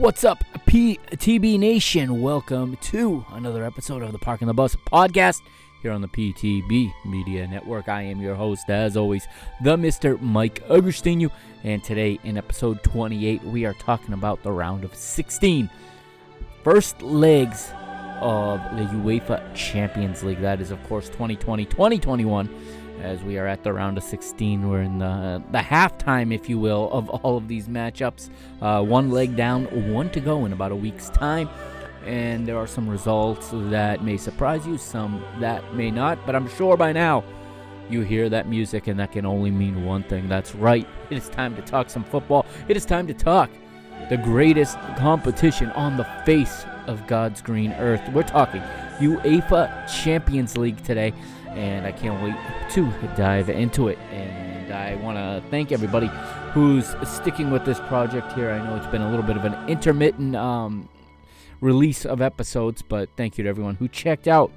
What's up, PTB Nation? Welcome to another episode of the Parking the Bus podcast here on the PTB Media Network. I am your host, as always, the Mr. Mike Agustinu. And today, in episode 28, we are talking about the round of 16. First legs of the UEFA Champions League. That is, of course, 2020 2021 as we are at the round of 16. We're in the, the halftime, if you will, of all of these matchups. Uh, one leg down, one to go in about a week's time. And there are some results that may surprise you, some that may not, but I'm sure by now you hear that music, and that can only mean one thing. That's right, it is time to talk some football. It is time to talk the greatest competition on the face of God's green earth. We're talking UEFA Champions League today and I can't wait to dive into it. And I want to thank everybody who's sticking with this project here. I know it's been a little bit of an intermittent um, release of episodes, but thank you to everyone who checked out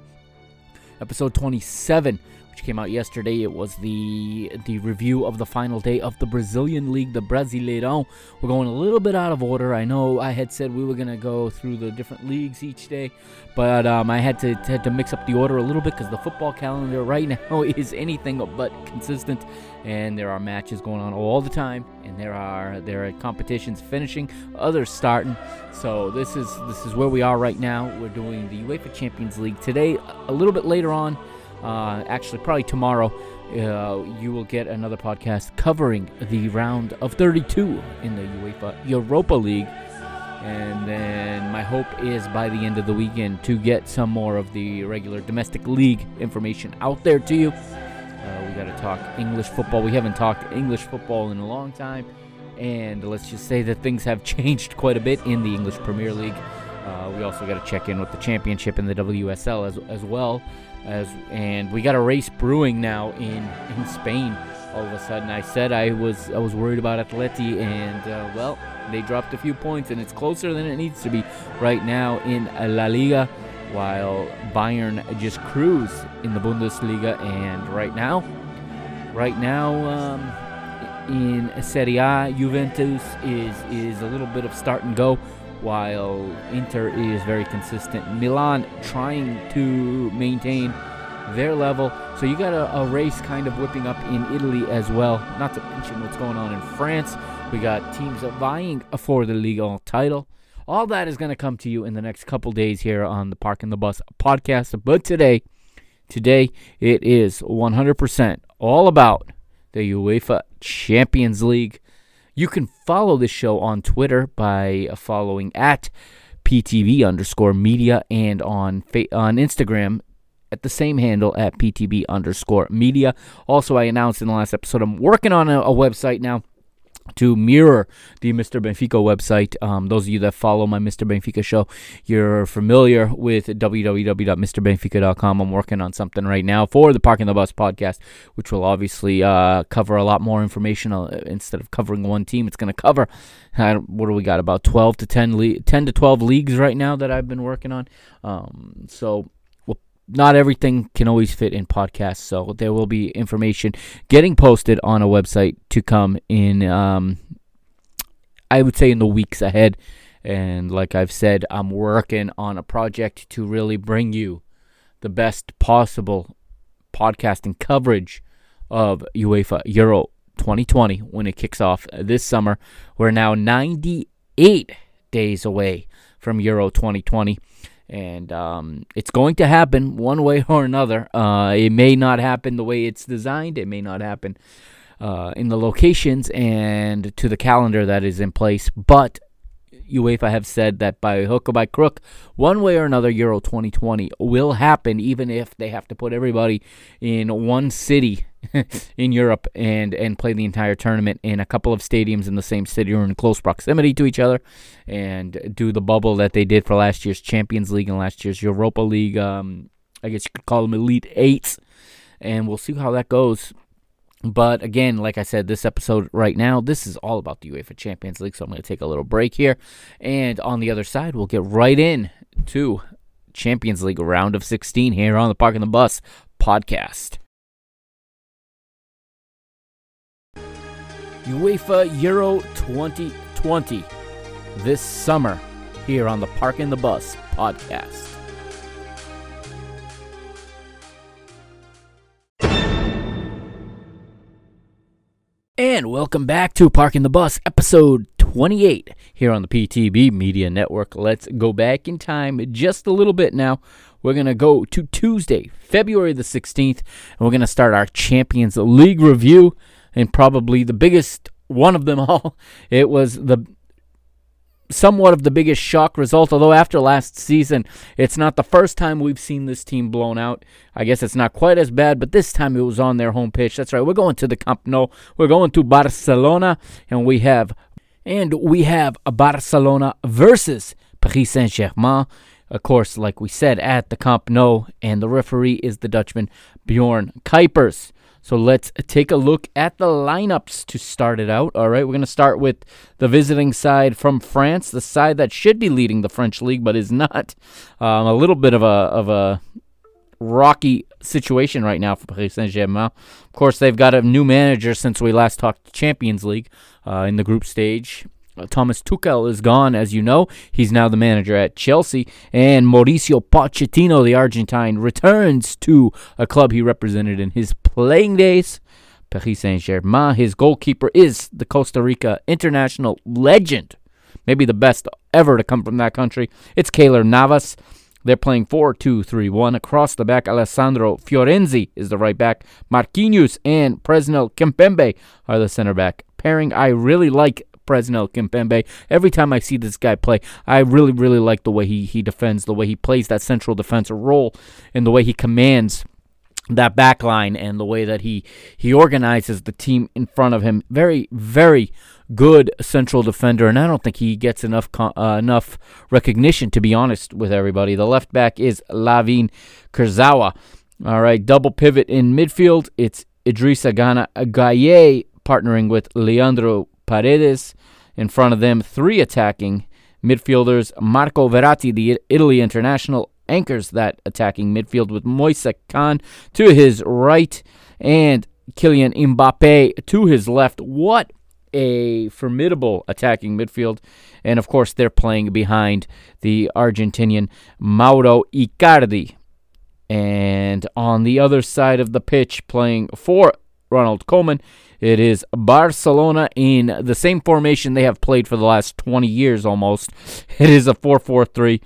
episode 27 which came out yesterday. It was the the review of the final day of the Brazilian League, the Brasileirão. We're going a little bit out of order. I know I had said we were gonna go through the different leagues each day, but um, I had to had to mix up the order a little bit because the football calendar right now is anything but consistent, and there are matches going on all the time, and there are there are competitions finishing, others starting. So this is this is where we are right now. We're doing the UEFA Champions League today. A little bit later on. Uh, actually, probably tomorrow, uh, you will get another podcast covering the round of 32 in the UEFA Europa League. And then my hope is by the end of the weekend to get some more of the regular domestic league information out there to you. Uh, we got to talk English football. We haven't talked English football in a long time. And let's just say that things have changed quite a bit in the English Premier League. Uh, we also got to check in with the championship in the WSL as, as well as and we got a race brewing now in in Spain. All of a sudden, I said I was I was worried about Atleti, and uh, well, they dropped a few points, and it's closer than it needs to be right now in La Liga. While Bayern just cruise in the Bundesliga, and right now, right now um, in Serie A, Juventus is is a little bit of start and go while Inter is very consistent. Milan trying to maintain their level. So you got a, a, race kind of whipping up in Italy as well. Not to mention what's going on in France. We got teams vying for the league title. All that is going to come to you in the next couple days here on the Parking the Bus podcast. But today, today it is 100% all about the UEFA Champions League. You can follow the show on Twitter by uh, following at PTB underscore media and on fa- on Instagram at the same handle at PTB underscore media. Also, I announced in the last episode I'm working on a, a website now to mirror the Mr. Benfica website. Um, those of you that follow my Mr. Benfica show, you're familiar with www.mrbenfica.com. I'm working on something right now for the Parking the Bus podcast, which will obviously uh, cover a lot more information. Uh, instead of covering one team, it's going to cover what do we got about 12 to 10, le- 10 to 12 leagues right now that I've been working on. Um, so not everything can always fit in podcasts, so there will be information getting posted on a website to come in. Um, I would say in the weeks ahead, And like I've said, I'm working on a project to really bring you the best possible podcasting coverage of UEFA Euro 2020 when it kicks off this summer. We're now 98 days away from Euro 2020 and um, it's going to happen one way or another. Uh, it may not happen the way it's designed. It may not happen uh, in the locations and to the calendar that is in place. But UEFA have said that by hook or by crook, one way or another, Euro 2020 will happen, even if they have to put everybody in one city in Europe and and play the entire tournament in a couple of stadiums in the same city or in close proximity to each other, and do the bubble that they did for last year's Champions League and last year's Europa League. Um, I guess you could call them Elite Eights, and we'll see how that goes. But again, like I said, this episode right now, this is all about the UEFA Champions League. So I'm going to take a little break here. And on the other side, we'll get right in to Champions League round of 16 here on the Parking the Bus podcast. UEFA Euro 2020 this summer here on the Parking the Bus podcast. And welcome back to Parking the Bus, episode 28 here on the PTB Media Network. Let's go back in time just a little bit now. We're going to go to Tuesday, February the 16th, and we're going to start our Champions League review. And probably the biggest one of them all, it was the somewhat of the biggest shock result. Although after last season, it's not the first time we've seen this team blown out. I guess it's not quite as bad, but this time it was on their home pitch. That's right. We're going to the Camp Nou. We're going to Barcelona, and we have and we have a Barcelona versus Paris Saint Germain. Of course, like we said, at the Camp Nou, and the referee is the Dutchman Bjorn Kuipers. So let's take a look at the lineups to start it out. All right, we're going to start with the visiting side from France, the side that should be leading the French league but is not. Um, a little bit of a of a rocky situation right now for Paris Saint Germain. Of course, they've got a new manager since we last talked Champions League uh, in the group stage. Uh, Thomas Tuchel is gone, as you know. He's now the manager at Chelsea. And Mauricio Pochettino, the Argentine, returns to a club he represented in his playing days, Paris Saint Germain. His goalkeeper is the Costa Rica international legend, maybe the best ever to come from that country. It's Keylor Navas. They're playing 4 2 3 1. Across the back, Alessandro Florenzi is the right back. Marquinhos and Presnel Kimpembe are the center back pairing. I really like Presnel Kimpembe. Every time I see this guy play, I really, really like the way he, he defends, the way he plays that central defensive role, and the way he commands that back line and the way that he he organizes the team in front of him. Very, very good central defender, and I don't think he gets enough uh, enough recognition. To be honest with everybody, the left back is Layvin Kurzawa. All right, double pivot in midfield. It's Idrissa Gana Gueye partnering with Leandro Paredes. In front of them, three attacking midfielders. Marco Verratti, the Italy international, anchors that attacking midfield with Moise Kean to his right and Kylian Mbappe to his left. What a formidable attacking midfield. And of course, they're playing behind the Argentinian Mauro Icardi. And on the other side of the pitch, playing for Ronald Koeman, it is Barcelona in the same formation they have played for the last 20 years almost. It is a 4 4 3.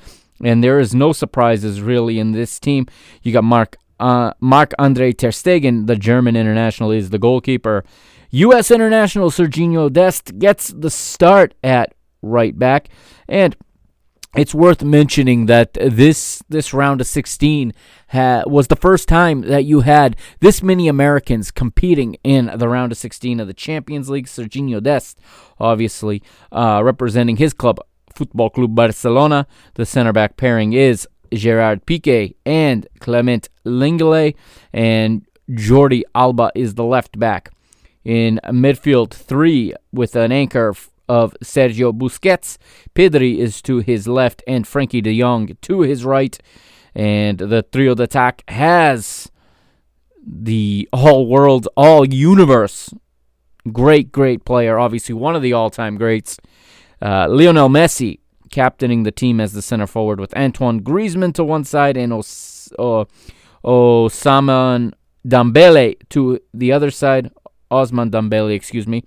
And there is no surprises really in this team. You got Mark uh, Marc Andre Ter Stegen, the German international, is the goalkeeper. U.S. international Serginho Dest gets the start at right back, and it's worth mentioning that this this round of 16 ha- was the first time that you had this many Americans competing in the round of 16 of the Champions League. Serginho Dest, obviously uh, representing his club, Football Club Barcelona. The center back pairing is Gerard Piqué and Clement Lenglet, and Jordi Alba is the left back. In midfield, three with an anchor of Sergio Busquets. Pedri is to his left, and Frenkie de Jong to his right. And the trio d'attack has the all world, all universe, great, great player, obviously one of the all time greats, uh, Lionel Messi, captaining the team as the center forward with Antoine Griezmann to one side and Os- uh, Ousmane Dembele to the other side. Osman Dembele, excuse me.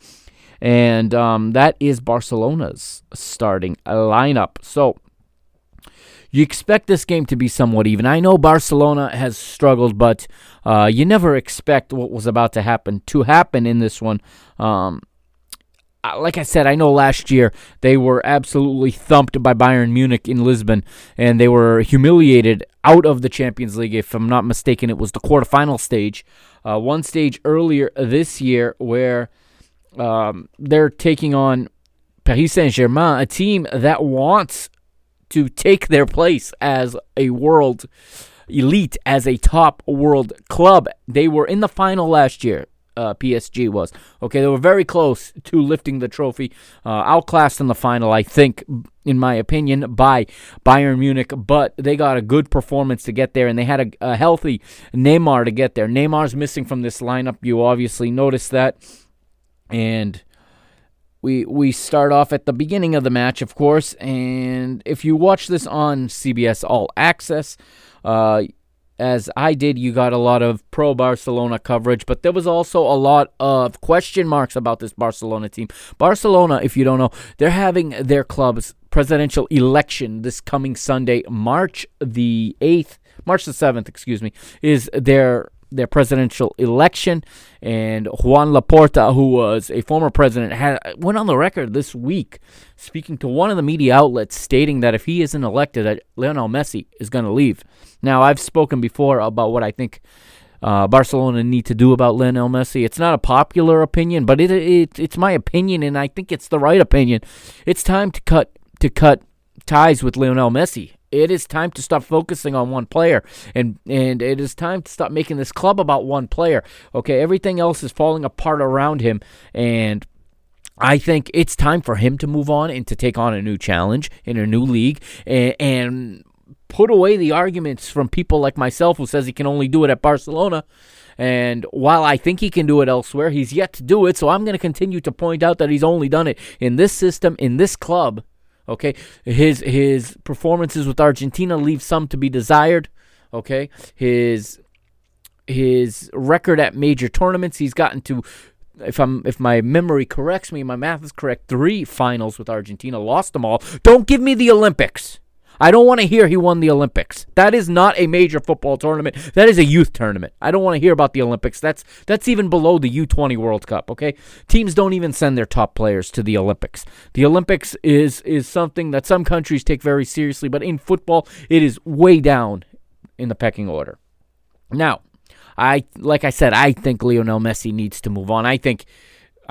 And um, that is Barcelona's starting lineup. So you expect this game to be somewhat even. I know Barcelona has struggled, but uh, you never expect what was about to happen to happen in this one. Um, like I said, I know last year they were absolutely thumped by Bayern Munich in Lisbon, and they were humiliated out of the Champions League. If I'm not mistaken, it was the quarterfinal stage. Uh, one stage earlier this year where um, they're taking on Paris Saint Germain, a team that wants to take their place as a world elite, as a top world club. They were in the final last year uh, PSG was. Okay, they were very close to lifting the trophy, uh, outclassed in the final, I think, in my opinion, by Bayern Munich. But they got a good performance to get there, and they had a, a healthy Neymar to get there. Neymar's missing from this lineup. You obviously noticed that, and. We, we start off at the beginning of the match, of course, and if you watch this on CBS All Access, uh, as I did, you got a lot of pro Barcelona coverage, but there was also a lot of question marks about this Barcelona team. Barcelona, if you don't know, they're having their club's presidential election this coming Sunday, March the 8th, March the 7th, excuse me, is their their presidential election. And Juan Laporta, who was a former president, had went on the record this week speaking to one of the media outlets stating that if he isn't elected, that Lionel Messi is going to leave. Now, I've spoken before about what I think uh, Barcelona need to do about Lionel Messi. It's not a popular opinion, but it, it it's my opinion, and I think it's the right opinion. It's time to cut to cut ties with Lionel Messi. It is time to stop focusing on one player, and and it is time to stop making this club about one player. Okay, everything else is falling apart around him, and I think it's time for him to move on and to take on a new challenge in a new league, and, and put away the arguments from people like myself who says he can only do it at Barcelona. And while I think he can do it elsewhere, he's yet to do it. So I'm going to continue to point out that he's only done it in this system, in this club, Okay, his his performances with Argentina leave some to be desired. Okay, his his record at major tournaments, he's gotten to if I'm if my memory corrects me, my math is correct, three finals with Argentina, lost them all. Don't give me the Olympics. I don't want to hear he won the Olympics. That is not a major football tournament. That is a youth tournament. I don't want to hear about the Olympics. That's that's even below the U20 World Cup, okay? Teams don't even send their top players to the Olympics. The Olympics is is something that some countries take very seriously, but in football it is way down in the pecking order. Now, I like I said, I think Lionel Messi needs to move on. I think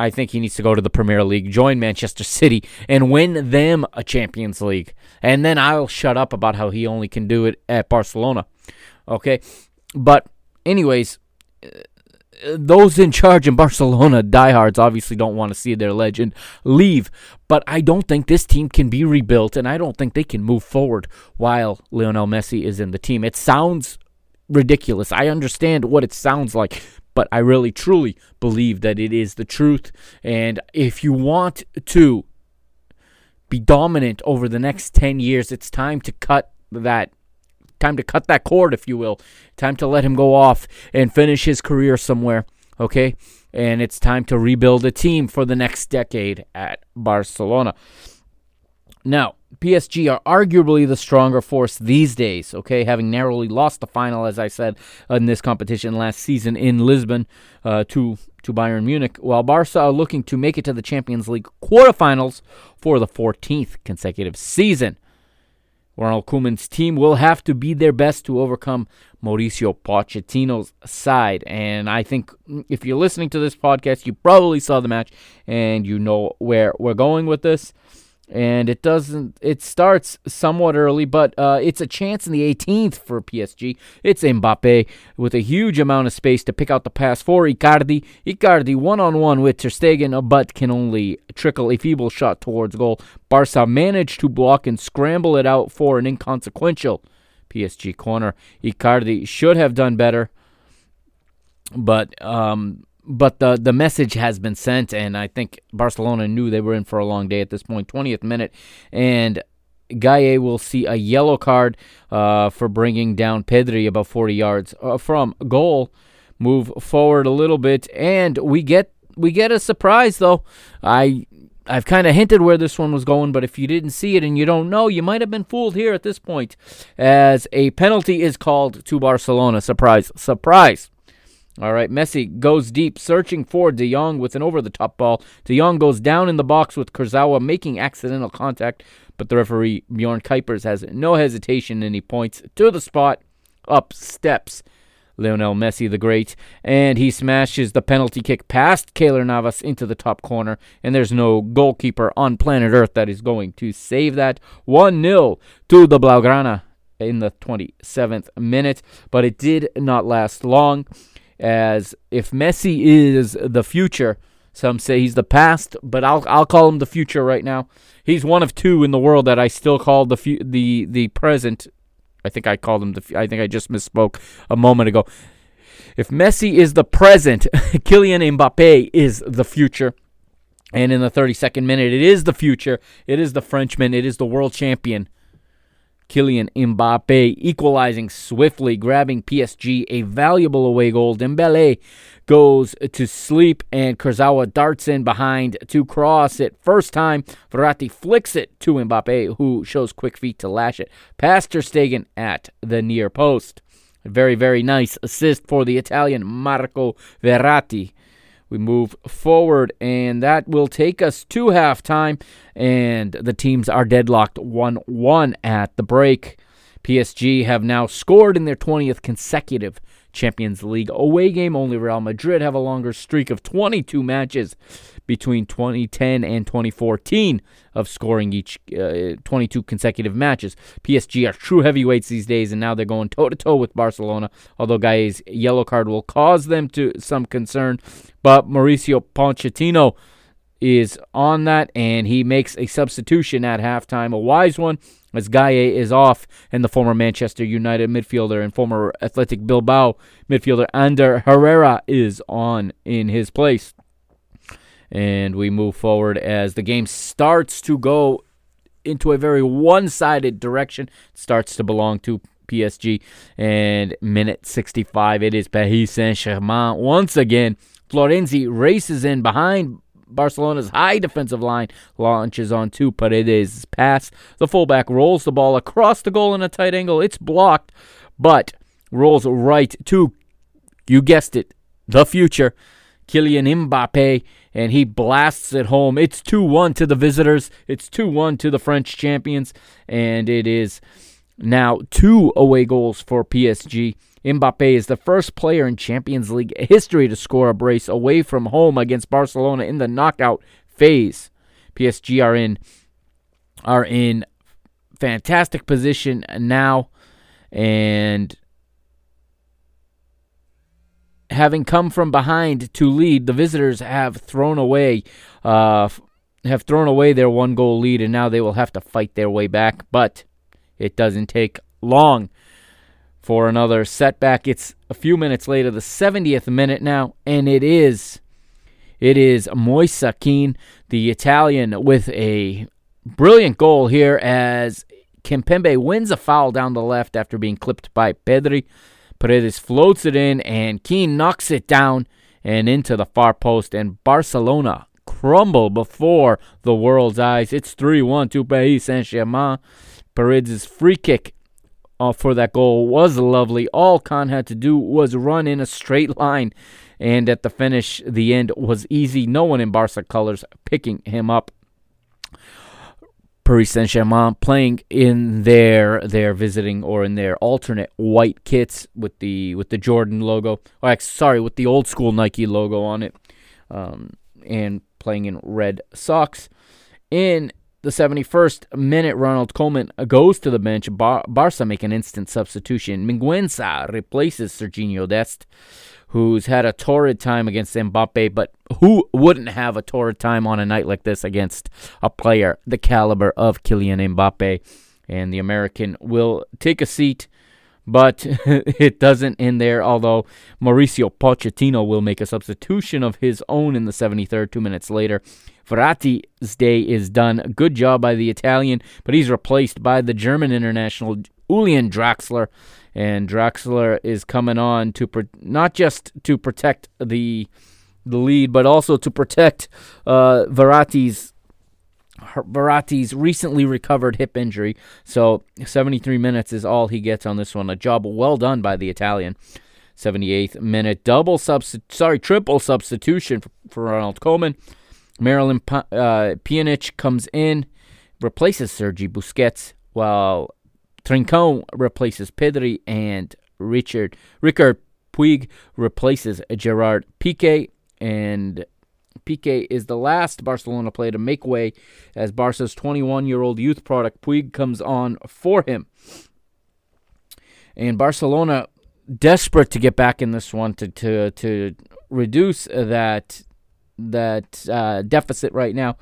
I think he needs to go to the Premier League, join Manchester City, and win them a Champions League. And then I'll shut up about how he only can do it at Barcelona. Okay? But, anyways, uh, those in charge in Barcelona, diehards, obviously don't want to see their legend leave. But I don't think this team can be rebuilt, and I don't think they can move forward while Lionel Messi is in the team. It sounds ridiculous. I understand what it sounds like, but I really truly believe that it is the truth. And if you want to be dominant over the next 10 years, it's time to cut that time to cut that cord if you will. Time to let him go off and finish his career somewhere, okay? And it's time to rebuild a team for the next decade at Barcelona. Now, PSG are arguably the stronger force these days, okay, having narrowly lost the final, as I said, in this competition last season in Lisbon uh, to, to Bayern Munich, while Barca are looking to make it to the Champions League quarterfinals for the 14th consecutive season. Ronald Koeman's team will have to be their best to overcome Mauricio Pochettino's side. And I think if you're listening to this podcast, you probably saw the match and you know where we're going with this and it doesn't it starts somewhat early but uh, it's a chance in the 18th for PSG it's Mbappe with a huge amount of space to pick out the pass for Icardi. Icardi one-on-one with Ter Stegen but can only trickle a feeble shot towards goal. Barca managed to block and scramble it out for an inconsequential PSG corner. Icardi should have done better but um, but the the message has been sent, and I think Barcelona knew they were in for a long day at this point. 20th minute, and Gueye will see a yellow card uh, for bringing down Pedri about 40 yards uh, from goal. Move forward a little bit, and we get we get a surprise though. I I've kind of hinted where this one was going, but if you didn't see it and you don't know, you might have been fooled here at this point, as a penalty is called to Barcelona. Surprise, surprise. All right, Messi goes deep, searching for De Jong with an over the top ball. De Jong goes down in the box with Kurzawa making accidental contact, but the referee, Bjorn Kuipers, has no hesitation and he points to the spot, up steps Lionel Messi the Great, and he smashes the penalty kick past Keylor Navas into the top corner, and there's no goalkeeper on planet Earth that is going to save that. 1 0 to the Blaugrana in the 27th minute, but it did not last long, as if Messi is the future, some say he's the past, but I'll I'll call him the future right now. He's one of two in the world that I still call the fu- the the present I think I called him the. I think I just misspoke a moment ago. If Messi is the present, Kylian Mbappe is the future. And in the 32nd minute, it is the future. It is the Frenchman. It is the world champion. Kylian Mbappe equalizing swiftly, grabbing PSG a valuable away goal. Dembele goes to sleep, and Kurzawa darts in behind to cross it. First time, Verratti flicks it to Mbappe, who shows quick feet to lash it past Stegen at the near post. Very, very nice assist for the Italian Marco Verratti. We move forward, and that will take us to halftime, and the teams are deadlocked 1 1 at the break. PSG have now scored in their 20th consecutive Champions League away game. Only Real Madrid have a longer streak of 22 matches between 2010 and 2014 of scoring each uh, 22 consecutive matches. PSG are true heavyweights these days, and now they're going toe to toe with Barcelona. Although Gueye's yellow card will cause them to some concern, but Mauricio Pochettino is on that, and he makes a substitution at halftime, a wise one as Gueye is off, and the former Manchester United midfielder and former Athletic Bilbao midfielder Ander Herrera is on in his place. And we move forward as the game starts to go into a very one sided direction. Starts to belong to PSG. And minute 65, it is Paris Saint Germain once again. Florenzi races in behind Barcelona's high defensive line launches on two Paredes' pass. The fullback rolls the ball across the goal in a tight angle. It's blocked, but rolls right to, you guessed it, the future, Kylian Mbappe, and he blasts it home. It's 2 1 to the visitors. It's 2 1 to the French champions, and it is now two away goals for PSG. Mbappe is the first player in Champions League history to score a brace away from home against Barcelona in the knockout phase. PSG are in are in fantastic position now and having come from behind to lead, the visitors have thrown away uh, have thrown away their one goal lead and now they will have to fight their way back, but it doesn't take long for another setback. It's a few minutes later, the 70th minute now, and it is it is Moise the Italian, with a brilliant goal here as Kimpembe wins a foul down the left after being clipped by Pedri. Paredes floats it in, and Kean knocks it down and into the far post, and Barcelona crumble before the world's eyes. It's 3 1 to Paris Saint Germain. Paredes' free kick uh, for that goal was lovely. All Khan had to do was run in a straight line, and at the finish, the end was easy. No one in Barca colors picking him up. Paris Saint Germain playing in their their visiting or in their alternate white kits with the with the Jordan logo. Or sorry, with the old school Nike logo on it, um, and playing in red socks. In the 71st minute, Ronald Koeman goes to the bench. Bar- Barca make an instant substitution. Mingueza replaces Serginho Dest, who's had a torrid time against Mbappe, but who wouldn't have a torrid time on a night like this against a player the caliber of Kylian Mbappe? And the American will take a seat but it doesn't end there. Although Mauricio Pochettino will make a substitution of his own in the 73rd, two minutes later. Verratti's day is done. Good job by the Italian, but he's replaced by the German international Julian Draxler. And Draxler is coming on to pro- not just to protect the the lead, but also to protect uh, Verratti's Verratti's recently recovered hip injury. So 73 minutes is all he gets on this one. A job well done by the Italian. 78th minute double substi- sorry triple substitution for, for Ronald Koeman. Miralem uh, Pjanic comes in, replaces Sergi Busquets, while Trincão replaces Pedri and Richard Ricard Puig replaces Gerard Piqué and Piqué is the last Barcelona player to make way as Barca's 21-year-old youth product Puig comes on for him. And Barcelona desperate to get back in this one to to to reduce that that uh, deficit right now.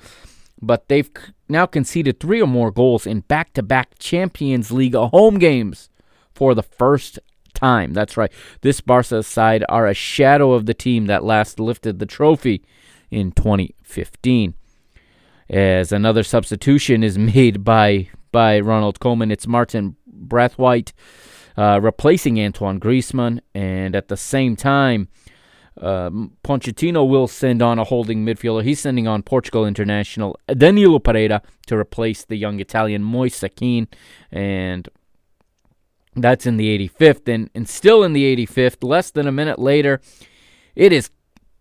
But they've now conceded three or more goals in back-to-back Champions League home games for the first time. That's right. This Barca side are a shadow of the team that last lifted the trophy in 2015. As another substitution is made by by Ronald Koeman, it's Martin Braithwaite uh, replacing Antoine Griezmann, and at the same time, uh, will send on a holding midfielder. He's sending on Portugal international Danilo Pereira to replace the young Italian Moise Kean, and that's in the 85th. And, and still in the 85th, less than a minute later, it is,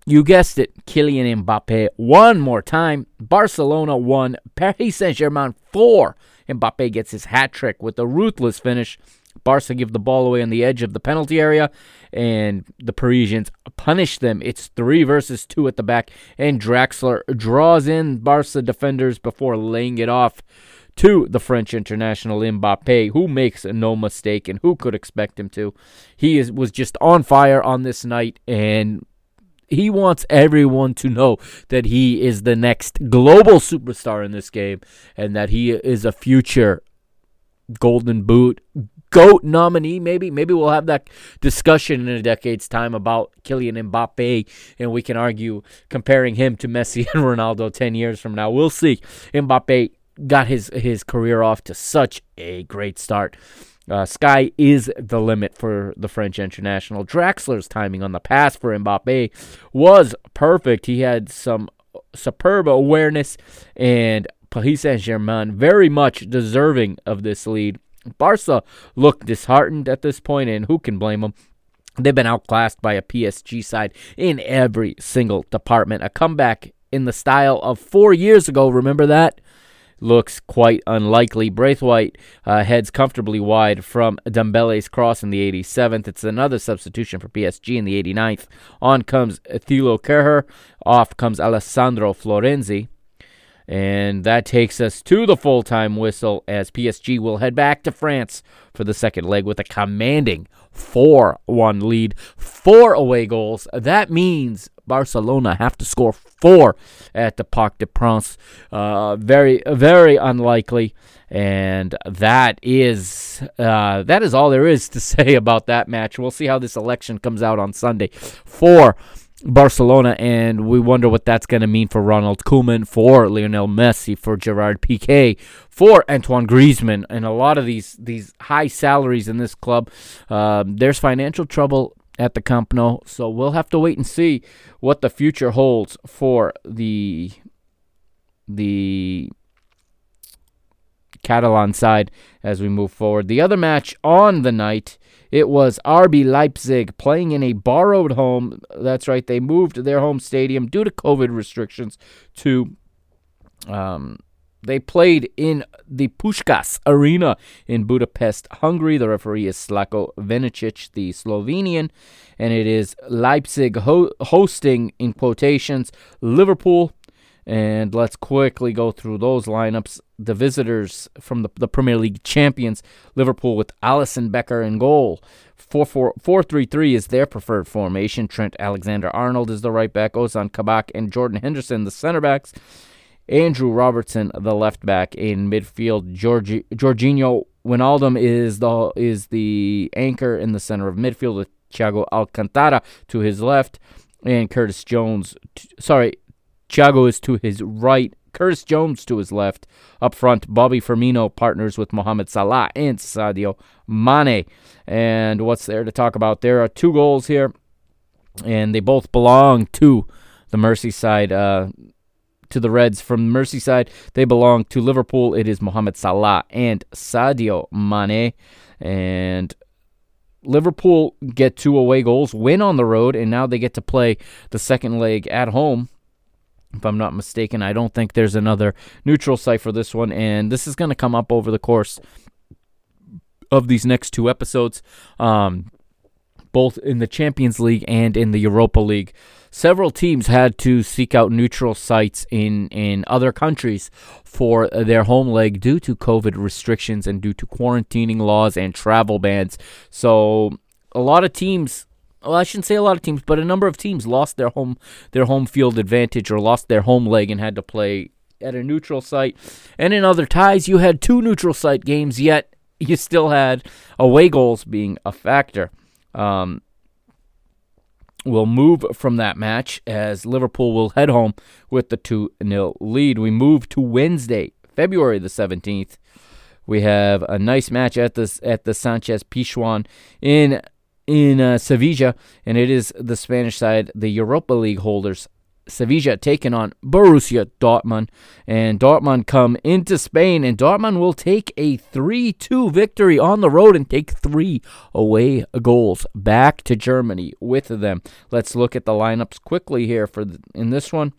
you guessed it, Kylian Mbappe one more time. Barcelona won, Paris Saint Germain four. Mbappe gets his hat trick with a ruthless finish. Barca give the ball away on the edge of the penalty area, and the Parisians punish them. It's three versus two at the back, and Draxler draws in Barca defenders before laying it off to the French international Mbappe, who makes no mistake, and who could expect him to? He is was just on fire on this night, and he wants everyone to know that he is the next global superstar in this game, and that he is a future Golden Boot GOAT nominee, maybe. Maybe we'll have that discussion in a decade's time about Kylian Mbappe, and we can argue comparing him to Messi and Ronaldo 10 years from now. We'll see. Mbappe got his, his career off to such a great start. Uh, sky is the limit for the French international. Draxler's timing on the pass for Mbappe was perfect. He had some superb awareness, and Paris Saint Germain very much deserving of this lead. Barca look disheartened at this point, and who can blame them? They've been outclassed by a PSG side in every single department. A comeback in the style of four years ago, remember that? Looks quite unlikely. Braithwaite uh, heads comfortably wide from Dembele's cross in the 87th. It's another substitution for PSG in the 89th. On comes Thilo Kehrer. Off comes Alessandro Florenzi. And that takes us to the full time whistle as PSG will head back to France for the second leg with a commanding 4 1 lead, four away goals. That means Barcelona have to score four at the Parc des Princes. Uh, very, very unlikely. And that is uh, that is all there is to say about that match. We'll see how this election comes out on Sunday. Four Barcelona, and we wonder what that's going to mean for Ronald Koeman, for Lionel Messi, for Gerard Piqué, for Antoine Griezmann, and a lot of these these high salaries in this club. Um, there's financial trouble at the Camp Nou, so we'll have to wait and see what the future holds for the the Catalan side as we move forward. The other match on the night it was RB Leipzig playing in a borrowed home. That's right, they moved their home stadium due to COVID restrictions to. Um, they played in the Puskás Arena in Budapest, Hungary. The referee is Slavko Vinčić, the Slovenian, and it is Leipzig ho- hosting, in quotations, Liverpool. And let's quickly go through those lineups. The visitors from the, the Premier League champions, Liverpool, with Alisson Becker in goal. 4 4 4 3 3 is their preferred formation. Trent Alexander Arnold is the right back. Ozan Kabak and Jordan Henderson, the center backs. Andrew Robertson, the left back in midfield. Georgi- Georginio Wijnaldum is the is the anchor in the center of midfield with Thiago Alcantara to his left and Curtis Jones. T- sorry, Thiago is to his right. Curtis Jones to his left. Up front, Bobby Firmino partners with Mohamed Salah and Sadio Mane. And what's there to talk about? There are two goals here, and they both belong to the Merseyside. Uh, to the Reds from Merseyside. They belong to Liverpool. It is Mohamed Salah and Sadio Mane. And Liverpool get two away goals, win on the road, and now they get to play the second leg at home. If I'm not mistaken, I don't think there's another neutral site for this one, and this is going to come up over the course of these next two episodes, um, both in the Champions League and in the Europa League several teams had to seek out neutral sites in, in other countries for their home leg due to COVID restrictions and due to quarantining laws and travel bans. So a lot of teams well, I shouldn't say a lot of teams, but a number of teams lost their home their home field advantage or lost their home leg and had to play at a neutral site. And in other ties, you had two neutral site games, yet you still had away goals being a factor. Um, will move from that match as Liverpool will head home with the 2 0 lead. We move to Wednesday, February the 17th. We have a nice match at the at the Sanchez Pizjuan in in uh, Sevilla, and it is the Spanish side, the Europa League holders, Sevilla taking on Borussia Dortmund. And Dortmund come into Spain, and Dortmund will take a 3 2 victory on the road and take three away goals back to Germany with them. Let's look at the lineups quickly here for the, in this one.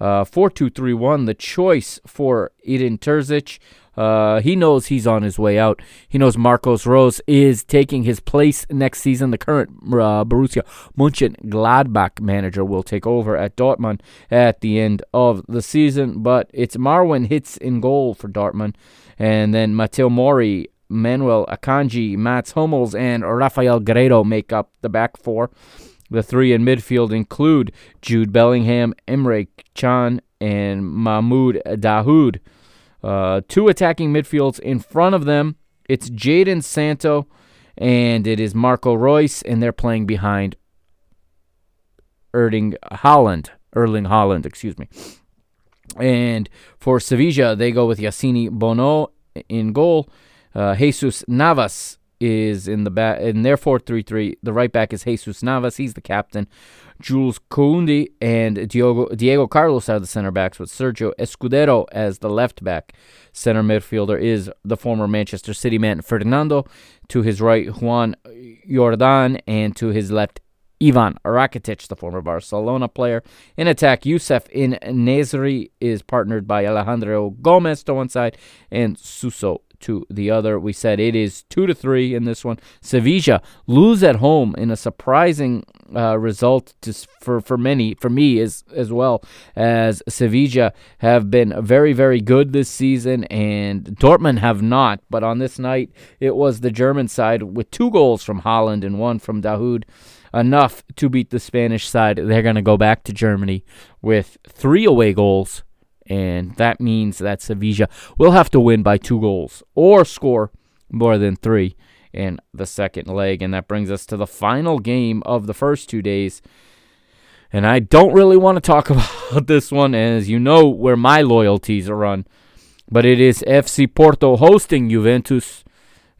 Uh, 4 2 3 1, the choice for Edin Terzic. Uh, he knows he's on his way out. He knows Marcos Rose is taking his place next season. The current uh, Borussia Mönchengladbach manager will take over at Dortmund at the end of the season. But it's Marwin Hitz in goal for Dortmund, and then Mateu Morey, Manuel Akanji, Mats Hummels, and Rafael Guerreiro make up the back four. The three in midfield include Jude Bellingham, Emre Can, and Mahmoud Dahoud. Uh, two attacking midfields in front of them. It's Jadon Sancho and it is Marco Reus, and they're playing behind Erling Holland. Erling Haaland, excuse me. And for Sevilla, they go with Yassine Bono in goal. Uh, Jesus Navas is in the back in their 4-3-3. The right back is Jesus Navas. He's the captain. Jules Kounde and Diego, Diego Carlos are the center backs, with Sergio Escudero as the left back. Center midfielder is the former Manchester City man Fernando. To his right, Juan Jordan, and to his left, Ivan Rakitic, the former Barcelona player. In attack, Youssef En-Nesyri is partnered by Alejandro Gomez to one side and Suso to the other. We said it is two to three in this one. Sevilla lose at home in a surprising uh, result to, for for many for me as as well as Sevilla have been very very good this season and Dortmund have not. But on this night, it was the German side with two goals from Haaland and one from Dahoud enough to beat the Spanish side. They're going to go back to Germany with three away goals and that means that Sevilla will have to win by two goals or score more than three in the second leg. And that brings us to the final game of the first two days. And I don't really want to talk about this one, as you know where my loyalties are run. But it is FC Porto hosting Juventus.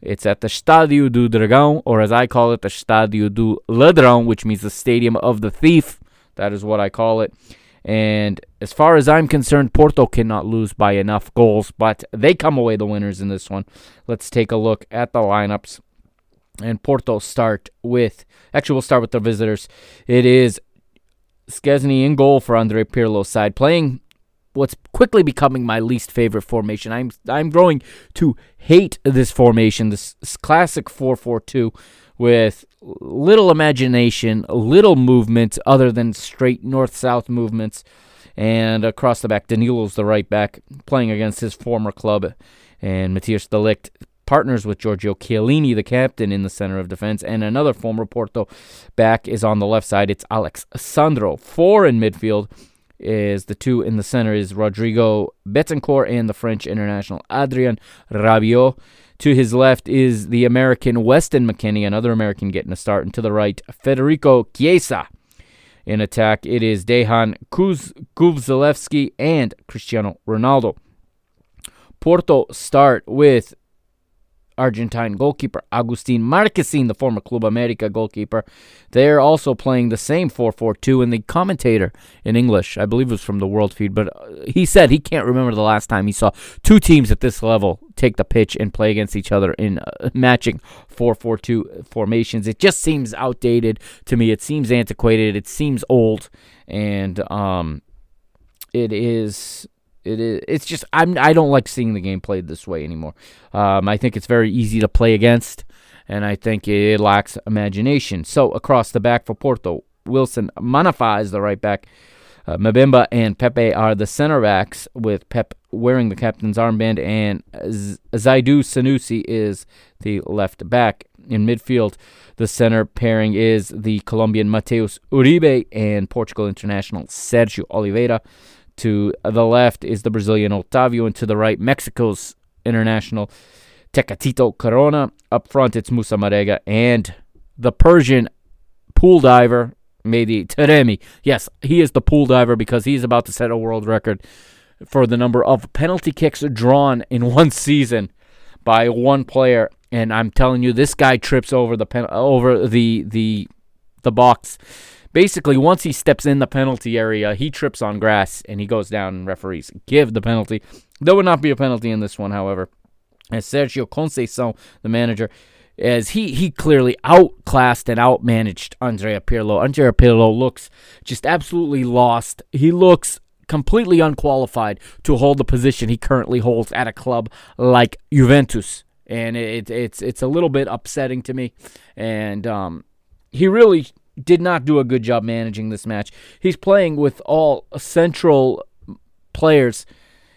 It's at the Stadio do Dragão, or as I call it, the Stadio do Ladrão, which means the Stadium of the Thief. That is what I call it. And as far as I'm concerned, Porto cannot lose by enough goals, but they come away the winners in this one. Let's take a look at the lineups. And Porto start with, actually, we'll start with the visitors. It is Szczesny in goal for Andre Pirlo's side, playing what's quickly becoming my least favorite formation. I'm I'm growing to hate this formation, this classic 4-4-2 with little imagination, little movement other than straight north south movements. And across the back, Danilo's the right back, playing against his former club. And Matthias de Ligt partners with Giorgio Chiellini, the captain, in the center of defense. And another former Porto back is on the left side. It's Alex Sandro. Four in midfield is the two in the center is Rodrigo Bentancur and the French international Adrien Rabiot. To his left is the American Weston McKennie, another American getting a start. And to the right, Federico Chiesa. In attack, it is Dejan Kuz- and Cristiano Ronaldo. Porto start with Argentine goalkeeper Agustin Marchesin, the former Club America goalkeeper. They're also playing the same 4 4 2, and the commentator in English, I believe it was from the World Feed, but uh, he said he can't remember the last time he saw two teams at this level take the pitch and play against each other in uh, matching 4 4 2 formations. It just seems outdated to me. It seems antiquated. It seems old, and um, it is it is. It's just I'm. I don't like seeing the game played this way anymore. Um, I think it's very easy to play against, and I think it lacks imagination. So across the back for Porto, Wilson Manafa is the right back. Uh, Mbemba and Pepe are the center backs, with Pep wearing the captain's armband, and Z- Zaidu Sanusi is the left back. In midfield, the center pairing is the Colombian Mateus Uribe and Portugal international Sergio Oliveira. To the left is the Brazilian Otavio, and to the right, Mexico's international Tecatito Corona. Up front, it's Moussa Marega and the Persian pool diver, Mehdi Taremi. Yes, he is the pool diver because he's about to set a world record for the number of penalty kicks drawn in one season by one player. And I'm telling you, this guy trips over the pen, over the the the box basically once he steps in the penalty area, he trips on grass and he goes down and referees give the penalty. There would not be a penalty in this one, however. As Sergio Conceição, the manager, as he he clearly outclassed and outmanaged Andrea Pirlo. Andrea Pirlo looks just absolutely lost. He looks completely unqualified to hold the position he currently holds at a club like Juventus. And it, it's it's a little bit upsetting to me. And um, he really did not do a good job managing this match. He's playing with all central players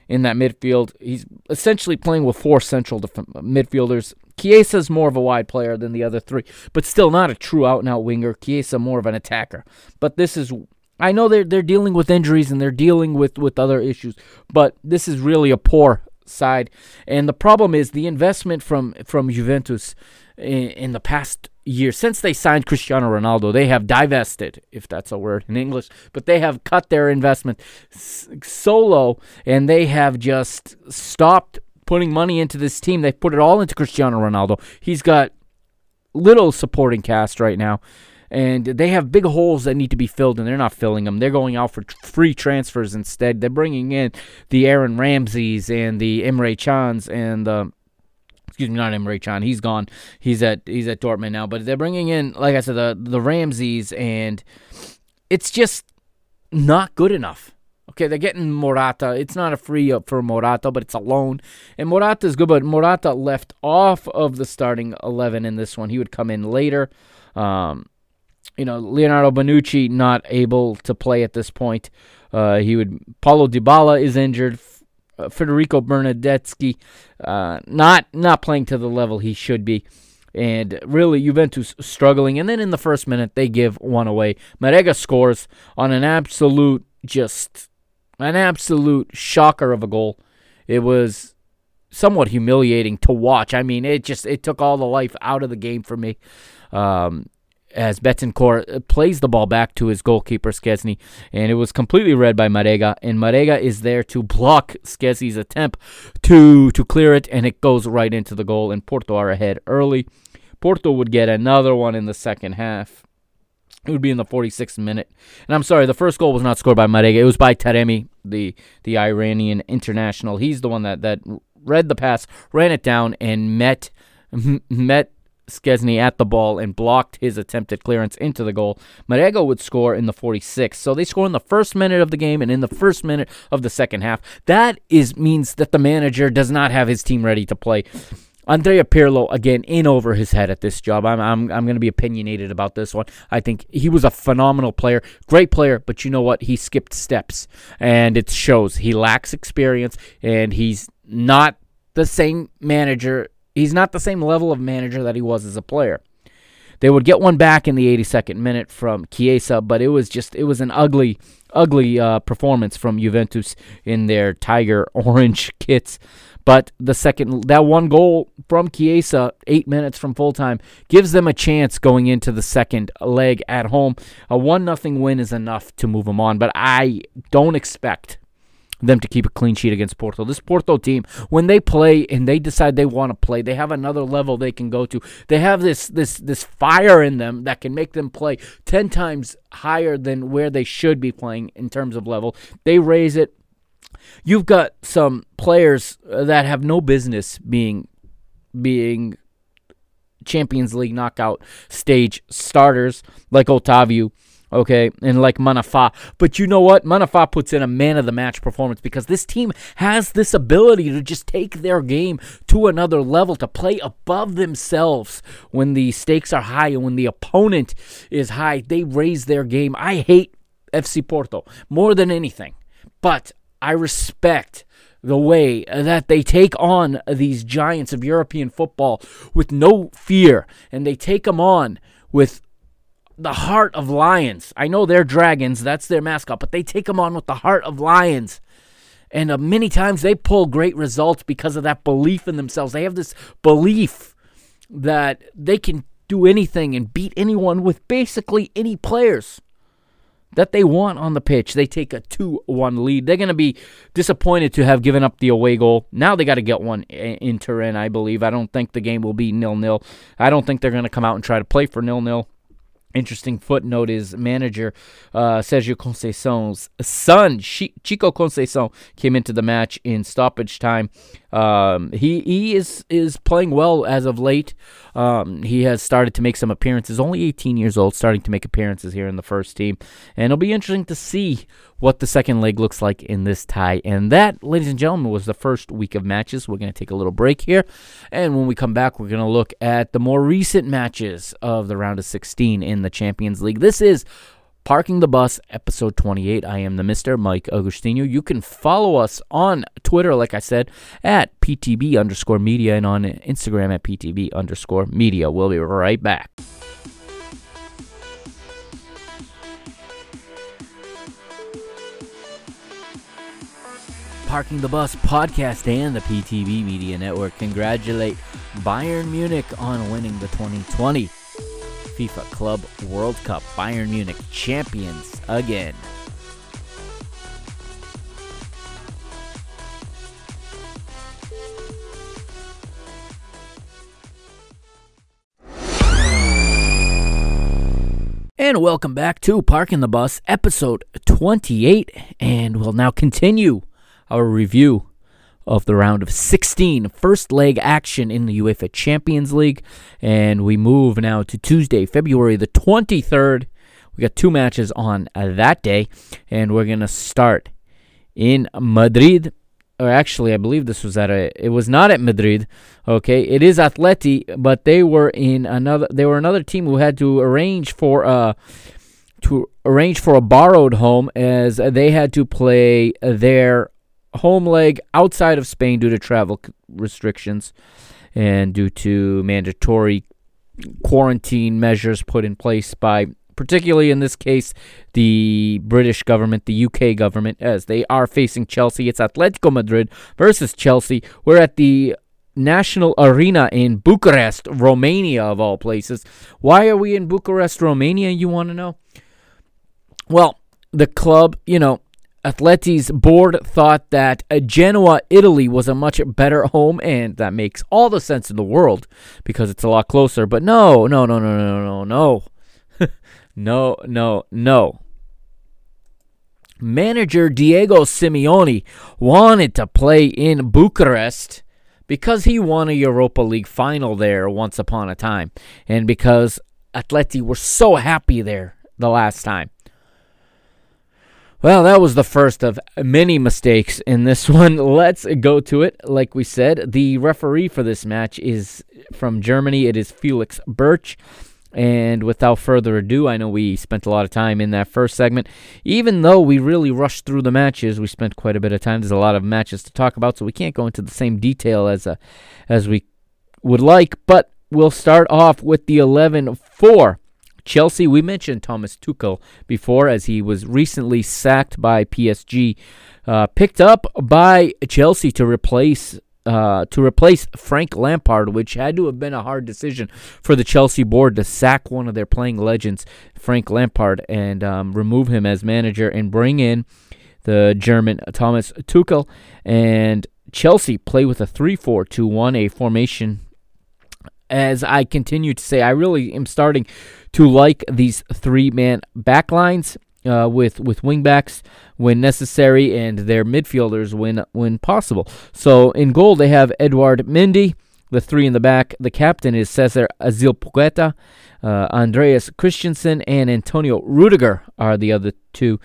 in that midfield. He's essentially playing with four central def- midfielders. Chiesa's more of a wide player than the other three, but still not a true out and out winger. Chiesa more of an attacker. But this is I know they're they're dealing with injuries and they're dealing with, with other issues, but this is really a poor side. And the problem is the investment from from Juventus in, in the past year since they signed Cristiano Ronaldo, they have divested, if that's a word in English, but they have cut their investment solo and they have just stopped putting money into this team. They put it all into Cristiano Ronaldo. He's got little supporting cast right now. And they have big holes that need to be filled, and they're not filling them. They're going out for free transfers instead. They're bringing in the Aaron Ramseys and the Emre Cans and the excuse me, not Emre Can. He's gone. He's at he's at Dortmund now. But they're bringing in, like I said, the the Ramseys, and it's just not good enough. Okay, they're getting Morata. It's not a free up for Morata, but it's a loan. And Morata is good, but Morata left off of the starting 11 in this one. He would come in later. Um, you know, Leonardo Bonucci not able to play at this point. Uh, he would. Paulo Dybala is injured. Uh, Federico Bernardeschi uh, not not playing to the level he should be. And really, Juventus struggling. And then in the first minute, they give one away. Marega scores on an absolute, just an absolute shocker of a goal. It was somewhat humiliating to watch. I mean, it just it took all the life out of the game for me. Um, as Bentancur uh, plays the ball back to his goalkeeper Szczesny, and it was completely read by Marega, and Marega is there to block Szczesny's attempt to to clear it, and it goes right into the goal, and Porto are ahead early. Porto would get another one in the second half. It would be in the 46th minute. And I'm sorry, the first goal was not scored by Marega. It was by Taremi, the the Iranian international. He's the one that, that read the pass, ran it down, and met met Szczesny at the ball and blocked his attempted clearance into the goal. Marega would score in the 46th. So they score in the first minute of the game and in the first minute of the second half. That is means that the manager does not have his team ready to play. Andrea Pirlo again in over his head at this job. I'm I'm I'm going to be opinionated about this one. I think he was a phenomenal player, great player, but you know what? He skipped steps and it shows. He lacks experience and he's not the same manager He's not the same level of manager that he was as a player. They would get one back in the 82nd minute from Chiesa, but it was just it was an ugly, ugly uh, performance from Juventus in their tiger orange kits. But the second that one goal from Chiesa, eight minutes from full time, gives them a chance going into the second leg at home. A one nothing win is enough to move them on, but I don't expect them to keep a clean sheet against Porto. This Porto team, when they play and they decide they want to play, they have another level they can go to. They have this this this fire in them that can make them play 10 times higher than where they should be playing in terms of level. They raise it. You've got some players uh, that have no business being being Champions League knockout stage starters like Otavio okay, and like Manafá. But you know what? Manafá puts in a man of the match performance because this team has this ability to just take their game to another level, to play above themselves when the stakes are high and when the opponent is high. They raise their game. I hate FC Porto more than anything, but I respect the way that they take on these giants of European football with no fear and they take them on with the heart of lions. I know they're dragons, that's their mascot, but they take them on with the heart of lions. And uh, many times they pull great results because of that belief in themselves. They have this belief that they can do anything and beat anyone with basically any players that they want on the pitch. They take a 2 1 lead. They're going to be disappointed to have given up the away goal. Now they got to get one in Turin, I believe. I don't think the game will be nil nil. I don't think they're going to come out and try to play for nil nil. Interesting footnote is manager uh, Sergio Conceição's son, Chico Conceição, came into the match in stoppage time. Um, he he is is playing well as of late. Um, he has started to make some appearances. Only 18 years old, starting to make appearances here in the first team, and it'll be interesting to see what the second leg looks like in this tie. And that, ladies and gentlemen, was the first week of matches. We're going to take a little break here, and when we come back, we're going to look at the more recent matches of the round of 16 in the Champions League. This is Parking the Bus, episode 28. I am the Mr. Mike Agustino. You can follow us on Twitter, like I said, at PTB underscore media and on Instagram at PTB underscore media. We'll be right back. Parking the Bus podcast and the PTB Media Network congratulate Bayern Munich on winning the 2020 FIFA Club World Cup. Bayern Munich champions again. And welcome back to Parking the Bus, episode 28. And we'll now continue our review of the round of 16, first leg action in the UEFA Champions League. And we move now to Tuesday, February the 23rd. We got two matches on uh, that day, and we're going to start in Madrid. Or actually, I believe this was at a. It was not at Madrid. Okay, it is Atleti, but they were in another. They were another team who had to arrange for a to arrange for a borrowed home as they had to play their home leg outside of Spain due to travel restrictions and due to mandatory quarantine measures put in place by particularly in this case the British government, the UK government as they are facing Chelsea. It's Atletico Madrid versus Chelsea. We're at the National Arena in Bucharest, Romania of all places. Why are we in Bucharest, Romania, you want to know? Well, the club, you know, Atleti's board thought that uh, Genoa, Italy was a much better home, and that makes all the sense in the world because it's a lot closer. But no, no, no, no, no, no, no. no, no, no. Manager Diego Simeone wanted to play in Bucharest because he won a Europa League final there once upon a time, and because Atleti were so happy there the last time. Well, that was the first of many mistakes in this one. Let's go to it. Like we said, the referee for this match is from Germany. It is Felix Brych. And without further ado, I know we spent a lot of time in that first segment. Even though we really rushed through the matches, we spent quite a bit of time. There's a lot of matches to talk about, so we can't go into the same detail as uh, as we would like. But we'll start off with the 11 4. Chelsea, we mentioned Thomas Tuchel before as he was recently sacked by PSG, uh, picked up by Chelsea to replace uh, to replace Frank Lampard, which had to have been a hard decision for the Chelsea board to sack one of their playing legends, Frank Lampard, and um, remove him as manager and bring in the German Thomas Tuchel. And Chelsea play with a 3 4 2 1, a formation. As I continue to say, I really am starting to like these three man backlines uh, with with wingbacks when necessary and their midfielders when when possible. So in goal they have Edouard Mendy, the three in the back. The captain is Cesar Azpilicueta, uh, Andreas Christensen, and Antonio Rudiger are the other two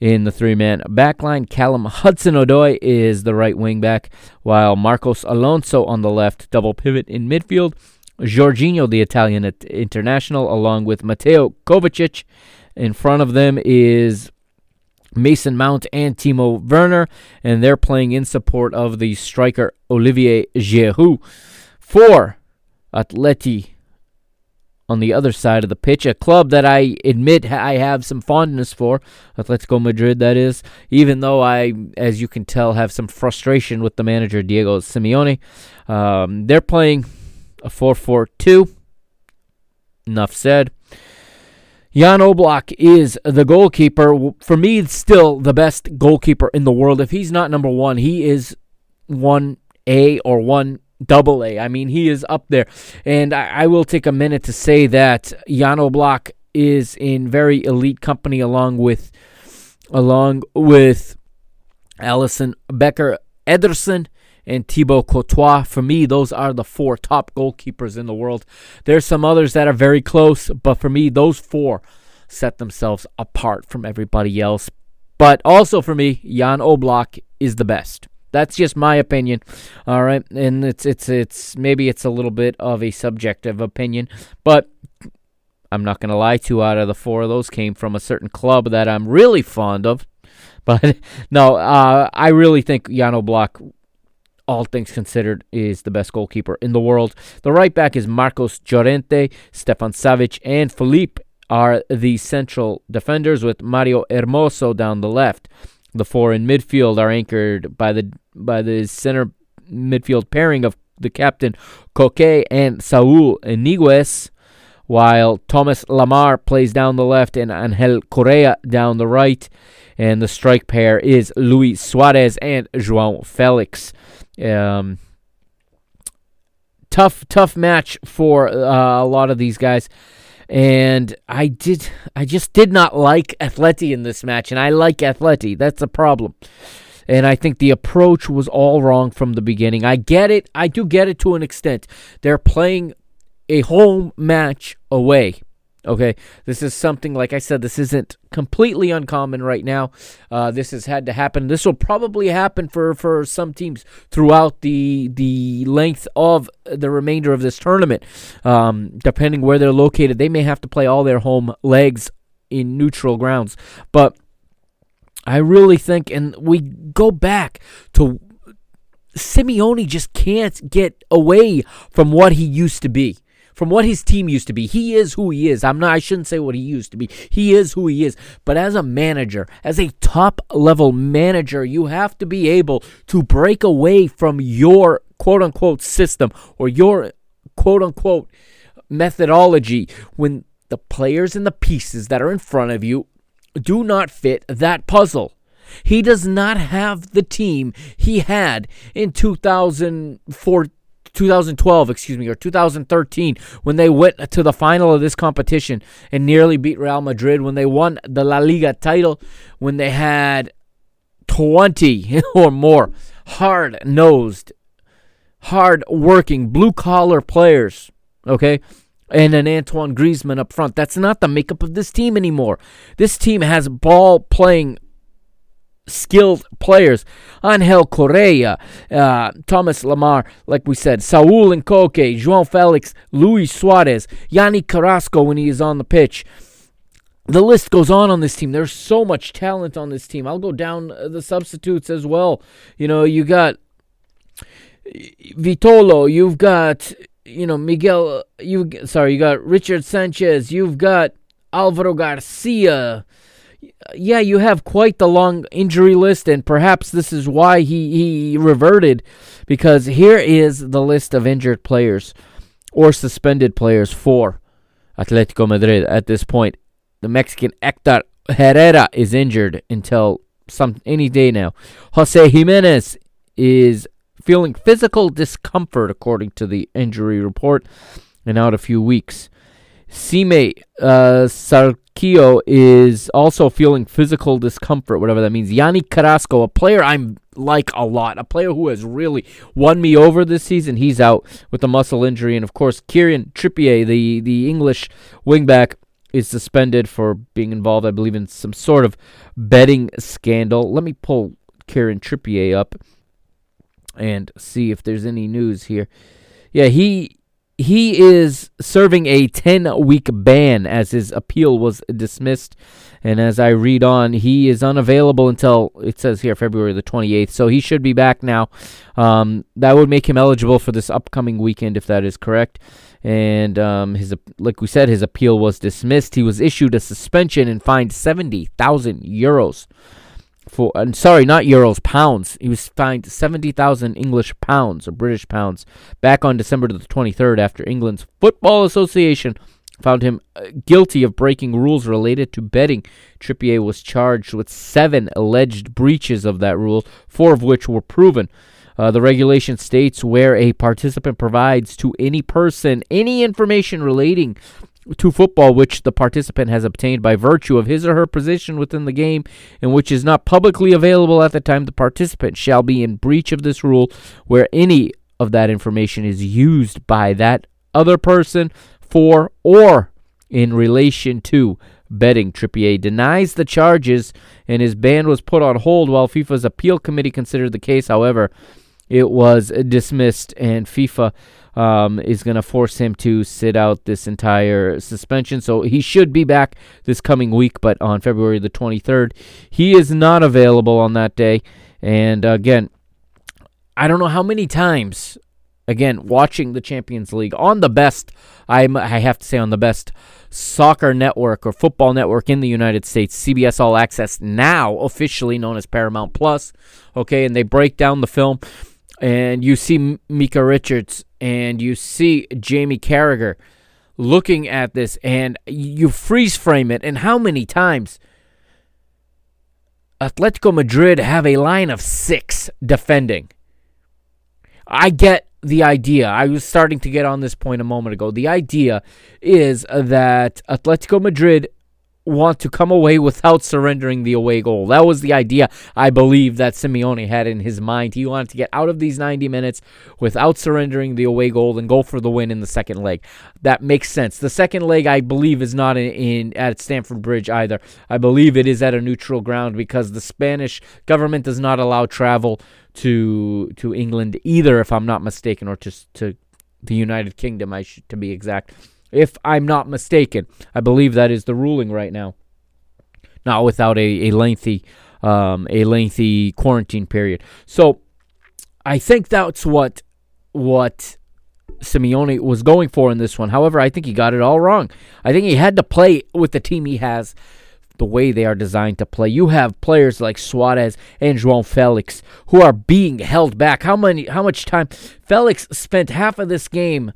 in the three-man backline. Callum Hudson-Odoi is the right wingback, while Marcos Alonso on the left, double pivot in midfield. Jorginho, the Italian international, along with Mateo Kovacic in front of them is Mason Mount and Timo Werner, and they're playing in support of the striker Olivier Giroud. For Atleti on the other side of the pitch, a club that I admit I have some fondness for, Atletico Madrid, that is, even though I, as you can tell, have some frustration with the manager, Diego Simeone. Um, they're playing a 4 4 2. Enough said. Jan Oblak is the goalkeeper. For me, still the best goalkeeper in the world. If he's not number one, he is one A or one double A. I mean, he is up there. And I, I will take a minute to say that Jan Oblak is in very elite company along with along with Alisson Becker Ederson and Thibaut Courtois. For me, those are the four top goalkeepers in the world. There's some others that are very close, but for me, those four set themselves apart from everybody else. But also for me, Jan Oblak is the best. That's just my opinion. All right, and it's it's it's maybe it's a little bit of a subjective opinion, but I'm not going to lie, two out of the four of those came from a certain club that I'm really fond of. But no, uh, I really think Jan Oblak all things considered, is the best goalkeeper in the world. The right back is Marcos Llorente, Stefan Savic, and Felipe are the central defenders, with Mario Hermoso down the left. The four in midfield are anchored by the by the center midfield pairing of the captain Koke and Saul Niguez, while Thomas Lemar plays down the left and Angel Correa down the right. And the strike pair is Luis Suarez and João Felix. Um, tough, tough match for uh, a lot of these guys. And I did, I just did not like Atleti in this match, and I like Atleti. That's the problem. And I think the approach was all wrong from the beginning. I get it. I do get it to an extent. They're playing a home match away. Okay, this is something like I said. This isn't completely uncommon right now. Uh, this has had to happen. This will probably happen for, for some teams throughout the the length of the remainder of this tournament. Um, depending where they're located, they may have to play all their home legs in neutral grounds. But I really think, and we go back to Simeone just can't get away from what he used to be from what his team used to be. He is who he is. I'm not I shouldn't say what he used to be. He is who he is. But as a manager, as a top level manager, you have to be able to break away from your quote unquote system or your quote unquote methodology when the players and the pieces that are in front of you do not fit that puzzle. He does not have the team he had in 2014 2012, excuse me, or 2013 when they went to the final of this competition and nearly beat Real Madrid when they won the La Liga title when they had 20 or more hard-nosed, hard-working, blue-collar players, okay? And an Antoine Griezmann up front. That's not the makeup of this team anymore. This team has ball playing skilled players. Angel Correa, uh, Thomas Lemar, like we said, Saul Nkoke, João Felix, Luis Suarez, Yanni Carrasco when he is on the pitch. The list goes on on this team. There's so much talent on this team. I'll go down the substitutes as well. You know, you got Vitolo, you've got you know, Miguel. You sorry, you got Richard Sanchez. You've got Alvaro Garcia. Yeah, you have quite the long injury list, and perhaps this is why he, he reverted, because here is the list of injured players or suspended players for Atletico Madrid at this point. The Mexican Hector Herrera is injured until some any day now. Jose Gimenez is feeling physical discomfort according to the injury report and out a few weeks. Sime uh, Vrsaljko is also feeling physical discomfort, whatever that means. Yanni Carrasco, a player I'm like a lot, a player who has really won me over this season, he's out with a muscle injury. And of course, Kieran Trippier, the, the English wingback, is suspended for being involved, I believe, in some sort of betting scandal. Let me pull Kieran Trippier up and see if there's any news here. Yeah, he he is serving a 10 week ban as his appeal was dismissed. And as I read on, he is unavailable until it says here February the 28th. So he should be back now. Um, that would make him eligible for this upcoming weekend if that is correct. And um, his like we said, his appeal was dismissed. He was issued a suspension and fined 70,000 euros for uh, sorry, not euros, pounds. He was fined 70,000 English pounds or British pounds back on December the 23rd after England's Football Association found him uh, guilty of breaking rules related to betting. Trippier was charged with seven alleged breaches of that rule, four of which were proven. Uh, the regulation states where a participant provides to any person any information relating to football which the participant has obtained by virtue of his or her position within the game and which is not publicly available at the time the participant shall be in breach of this rule where any of that information is used by that other person for or in relation to betting. Trippier denies the charges and his ban was put on hold while FIFA's appeal committee considered the case. However, it was dismissed and FIFA um, is going to force him to sit out this entire suspension. So he should be back this coming week, but on February the 23rd, he is not available on that day. And again, I don't know how many times, again, watching the Champions League on the best, I'm, I have to say, on the best soccer network or football network in the United States, CBS All Access, now officially known as Paramount Plus. Okay, and they break down the film and you see Micah Richards and you see Jamie Carragher looking at this and you freeze frame it and how many times Atletico Madrid have a line of 6 defending. I get the idea. I was starting to get on this point a moment ago. The idea is that Atletico Madrid want to come away without surrendering the away goal. That was the idea I believe that Simeone had in his mind. He wanted to get out of these 90 minutes without surrendering the away goal and go for the win in the second leg. That makes sense. The second leg I believe is not in, in at Stamford Bridge either. I believe it is at a neutral ground because the Spanish government does not allow travel to to England either if I'm not mistaken or to to the United Kingdom I should to be exact if I'm not mistaken. I believe that is the ruling right now. Not without a, a lengthy um, a lengthy quarantine period. So I think that's what what Simeone was going for in this one. However, I think he got it all wrong. I think he had to play with the team he has the way they are designed to play. You have players like Suarez and João Felix who are being held back. How many how much time Felix spent half of this game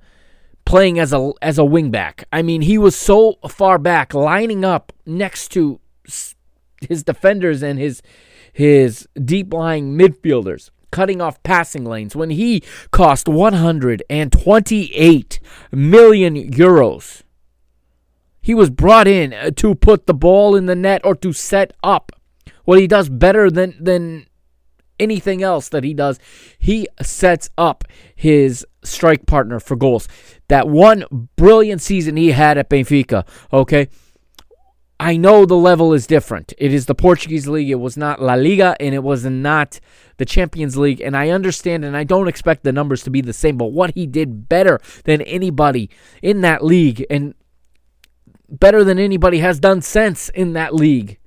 playing as a as a wingback. I mean, he was so far back, lining up next to his defenders and his his deep lying midfielders, cutting off passing lanes when he cost 128 million euros. He was brought in uh, to put the ball in the net or to set up what he does better than than anything else that he does. He sets up his strike partner for goals. That one brilliant season he had at Benfica, okay? I know the level is different. It is the Portuguese league. It was not La Liga and it was not the Champions League. And I understand and I don't expect the numbers to be the same, but what he did better than anybody in that league and better than anybody has done since in that league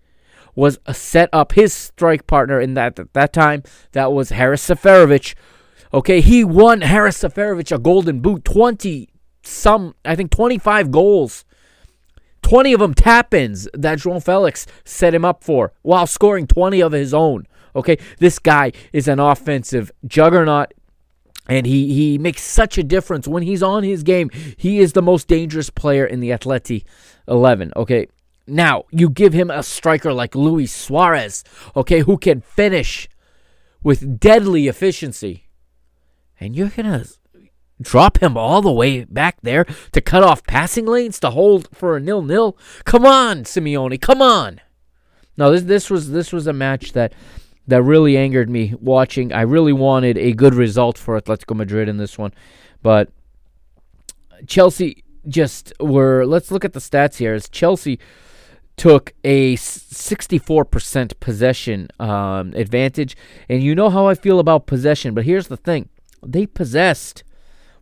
was set up his strike partner in that at that time that was Haris Seferovic Okay, he won Haris Seferovic a golden boot, 20 some, I think 25 goals. 20 of them tap ins that João Felix set him up for while scoring 20 of his own. Okay, this guy is an offensive juggernaut. And he, he makes such a difference when he's on his game. He is the most dangerous player in the Atleti 11. Okay. Now, you give him a striker like Luis Suarez, okay, who can finish with deadly efficiency. And you're going to drop him all the way back there to cut off passing lanes to hold for a nil-nil. Come on, Simeone, come on. No, this this was this was a match that that really angered me watching. I really wanted a good result for Atletico Madrid in this one, but Chelsea just were. Let's look at the stats here. As Chelsea took a 64% possession um, advantage, and you know how I feel about possession. But here's the thing: they possessed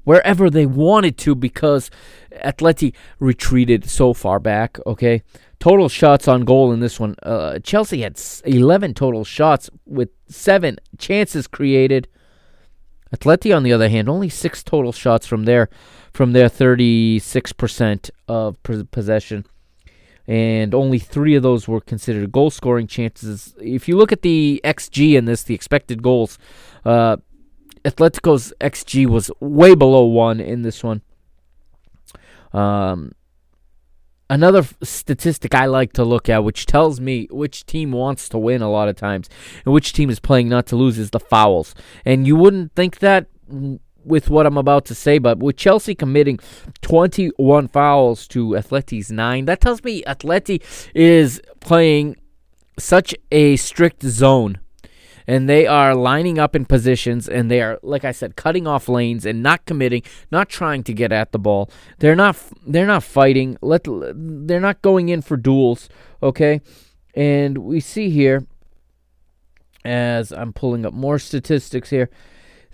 wherever they wanted to because Atleti retreated so far back. Okay, total shots on goal in this one. Uh, Chelsea had 11 total shots with seven chances created. Atleti, on the other hand, only six total shots from their from their 36% of possession, and only three of those were considered goal scoring chances. If you look at the xG in this, the expected goals, uh, Atletico's xG was way below one in this one. Um, another statistic I like to look at, which tells me which team wants to win a lot of times and which team is playing not to lose, is the fouls. And you wouldn't think that with what I'm about to say, but with Chelsea committing 21 fouls to Atleti's nine, that tells me Atleti is playing such a strict zone and they are lining up in positions and they are like I said cutting off lanes and not committing, not trying to get at the ball. They're not they're not fighting. Let they're not going in for duels, okay? And we see here as I'm pulling up more statistics here,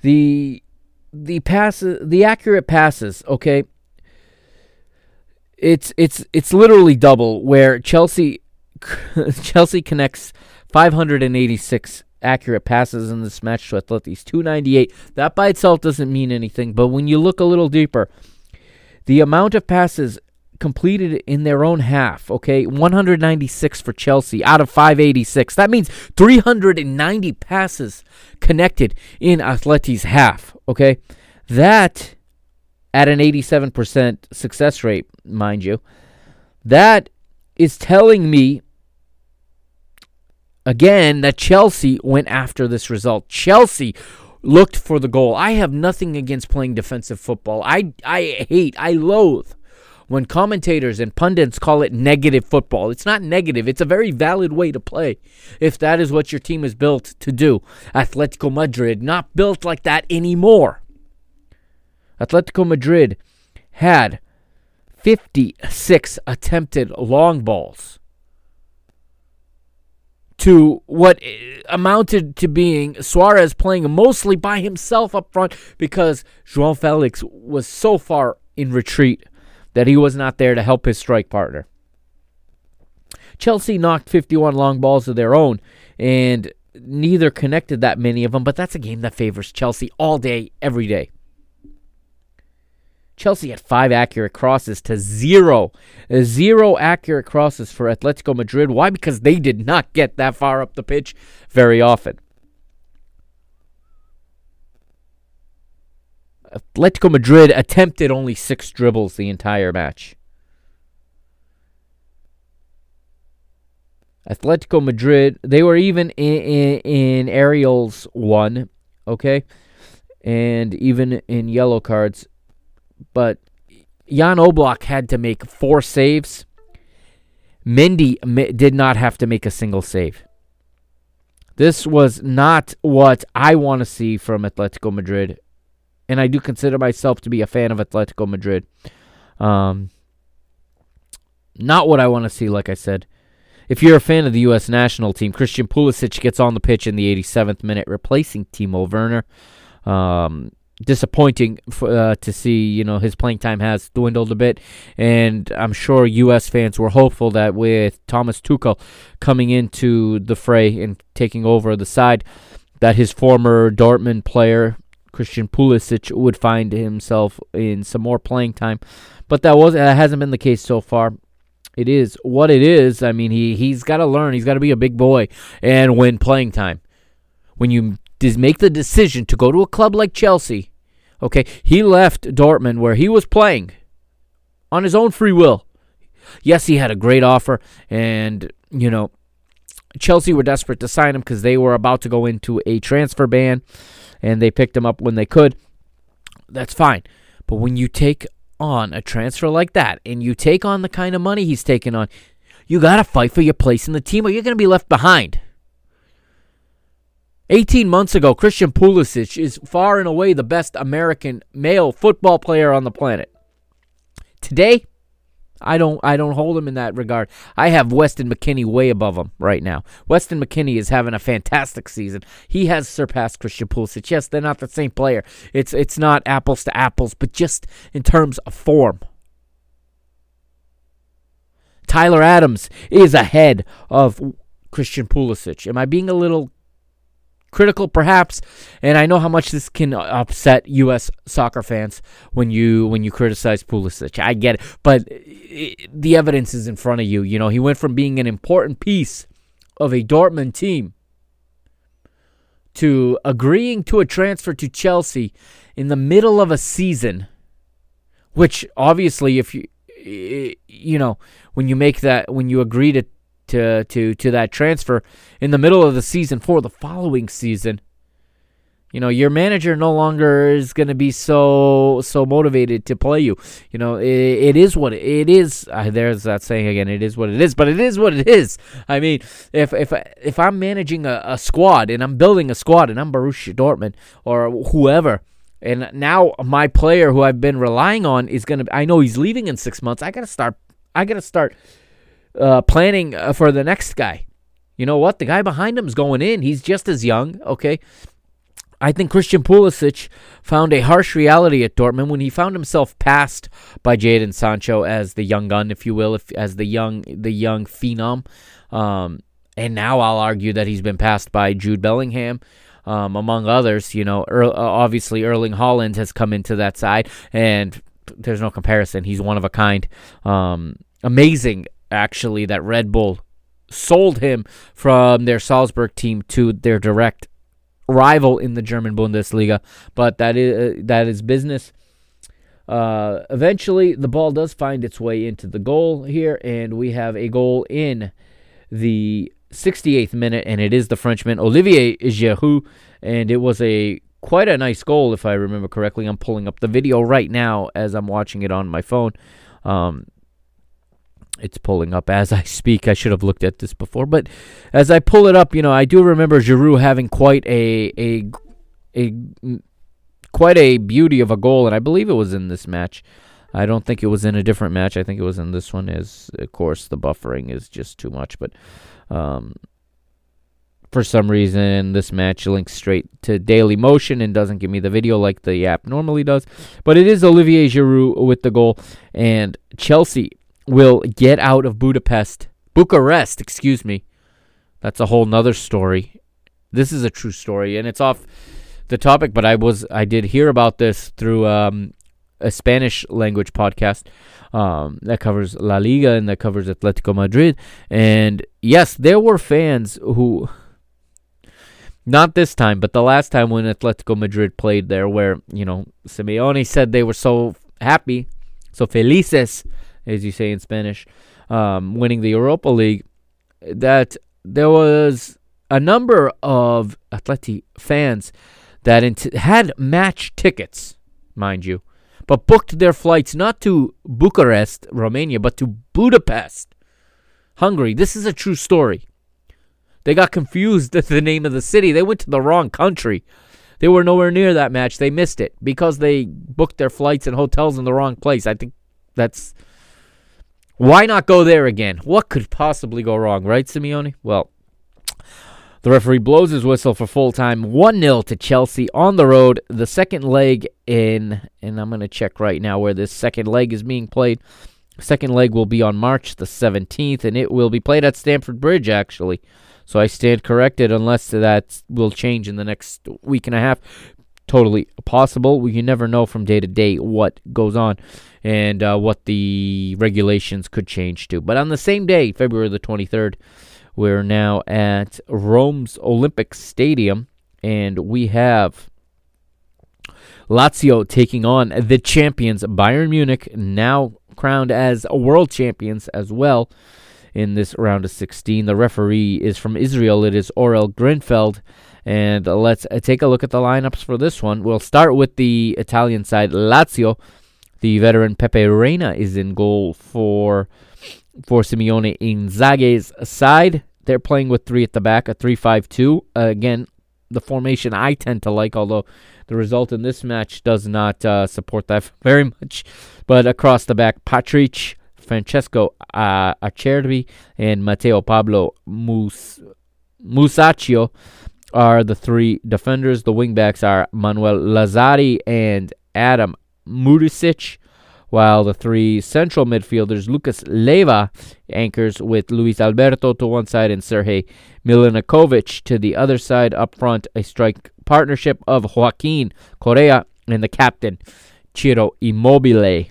the the passes the accurate passes, okay? It's it's it's literally double where Chelsea Chelsea connects 586 accurate passes in this match to Atleti's 298. That by itself doesn't mean anything, but when you look a little deeper, the amount of passes completed in their own half, okay? 196 for Chelsea out of 586. That means 390 passes connected in Atleti's half, okay? That at an 87% success rate, mind you. That is telling me again that Chelsea went after this result. Chelsea looked for the goal. I have nothing against playing defensive football. I I hate, I loathe when commentators and pundits call it negative football. It's not negative. It's a very valid way to play if that is what your team is built to do. Atletico Madrid not built like that anymore. Atletico Madrid had 56 attempted long balls to what eh, amounted to being Suarez playing mostly by himself up front because João Felix was so far in retreat that he was not there to help his strike partner. Chelsea knocked 51 long balls of their own and neither connected that many of them, but that's a game that favors Chelsea all day, every day. Chelsea had five accurate crosses to zero. Zero accurate crosses for Atletico Madrid. Why? Because they did not get that far up the pitch very often. Atletico Madrid attempted only six dribbles the entire match. Atletico Madrid, they were even in, in, in aerials one, okay? And even in yellow cards but Jan Oblak had to make four saves. Mendy did not have to make a single save. This was not what I want to see from Atletico Madrid. And I do consider myself to be a fan of Atletico Madrid. Um, not what I want to see, like I said. If you're a fan of the U.S. national team, Christian Pulisic gets on the pitch in the 87th minute, replacing Timo Werner. Um, disappointing for, uh, to see. You know, his playing time has dwindled a bit, and I'm sure U.S. fans were hopeful that with Thomas Tuchel coming into the fray and taking over the side, that his former Dortmund player Christian Pulisic would find himself in some more playing time, but that was that hasn't been the case so far. It is what it is. I mean, he he's got to learn. He's got to be a big boy and win playing time. When you make the decision to go to a club like Chelsea, okay, he left Dortmund where he was playing on his own free will. Yes, he had a great offer, and you know, Chelsea were desperate to sign him because they were about to go into a transfer ban, and they picked him up when they could. That's fine, but when you take on a transfer like that and you take on the kind of money he's taking on, you got to fight for your place in the team or you're going to be left behind. 18 months ago, Christian Pulisic is far and away the best American male football player on the planet. Today, I don't I don't hold him in that regard. I have Weston McKennie way above him right now. Weston McKennie is having a fantastic season. He has surpassed Christian Pulisic. Yes, they're not the same player. It's it's not apples to apples, but just in terms of form. Tyler Adams is ahead of Christian Pulisic. Am I being a little critical perhaps and I know how much this can uh, upset US soccer fans when you when you criticize Pulisic. I get it, but it, the evidence is in front of you. You know, he went from being an important piece of a Dortmund team to agreeing to a transfer to Chelsea in the middle of a season which obviously if you you know, when you make that when you agree to to to to that transfer in the middle of the season for the following season. You know, your manager no longer is going to be so so motivated to play you. You know, it, it is what it is. Uh, there's that saying again. It is what it is, but it is what it is. I mean, if if if I'm managing a, a squad and I'm building a squad and I'm Borussia Dortmund or whoever, and now my player who I've been relying on is going to. I know he's leaving in six months. I got to start. I got to start uh, planning uh, for the next guy. You know what? The guy behind him is going in. He's just as young. Okay. I think Christian Pulisic found a harsh reality at Dortmund when he found himself passed by Jadon Sancho as the young gun, if you will, if, as the young the young phenom. Um, and now I'll argue that he's been passed by Jude Bellingham, um, among others. You know, er, obviously Erling Haaland has come into that side, and there's no comparison. He's one of a kind. Um, amazing actually that Red Bull sold him from their Salzburg team to their direct rival in the German Bundesliga. But that is uh, that is business. Uh, eventually, the ball does find its way into the goal here, and we have a goal in the 68th minute, and it is the Frenchman Olivier Giroud, and it was a quite a nice goal if I remember correctly. I'm pulling up the video right now as I'm watching it on my phone. Um, it's pulling up as I speak. I should have looked at this before, but as I pull it up, you know, I do remember Giroud having quite a a a quite a beauty of a goal, and I believe it was in this match. I don't think it was in a different match. I think it was in this one. As of course the buffering is just too much, but um, for some reason this match links straight to Daily Motion and doesn't give me the video like the app normally does. But it is Olivier Giroud with the goal, and Chelsea will get out of Budapest, Bucharest, excuse me. That's a whole nother story. This is a true story, and it's off the topic, but I was I did hear about this through um, a Spanish language podcast um, that covers La Liga and that covers Atletico Madrid. And yes, there were fans who, not this time, but the last time when Atletico Madrid played there, where you know Simeone said they were so happy, so felices as you say in Spanish, um, winning the Europa League, that there was a number of Atleti fans that int- had match tickets, mind you, but booked their flights not to Bucharest, Romania, but to Budapest, Hungary. This is a true story. They got confused at the name of the city. They went to the wrong country. They were nowhere near that match. They missed it because they booked their flights and hotels in the wrong place. I think that's why not go there again? What could possibly go wrong, right, Simeone? Well, the referee blows his whistle for full time 1 0 to Chelsea on the road. The second leg in, and I'm going to check right now where this second leg is being played. Second leg will be on March the 17th, and it will be played at Stamford Bridge, actually. So I stand corrected unless that will change in the next week and a half. Totally possible. We can never know from day to day what goes on and uh, what the regulations could change to. But on the same day, February the 23rd, we're now at Rome's Olympic Stadium, and we have Lazio taking on the champions Bayern Munich, now crowned as world champions as well in this round of 16. The referee is from Israel. It is Orel Grinfeld. And let's uh, take a look at the lineups for this one. We'll start with the Italian side, Lazio. The veteran Pepe Reina is in goal for for Simone Inzaghi's side. They're playing with three at the back, a 3-5-2. Uh, again, the formation I tend to like, although the result in this match does not uh, support that very much. But across the back, Patrick, Francesco uh, Acerbi, and Matteo Pablo Mus- Musacchio are the three defenders. The wingbacks are Manuel Lazzari and Adam Marusic, while the three central midfielders, Lucas Leiva, anchors with Luis Alberto to one side and Sergei Milinkovic to the other side. Up front, a strike partnership of Joaquin Correa and the captain, Ciro Immobile.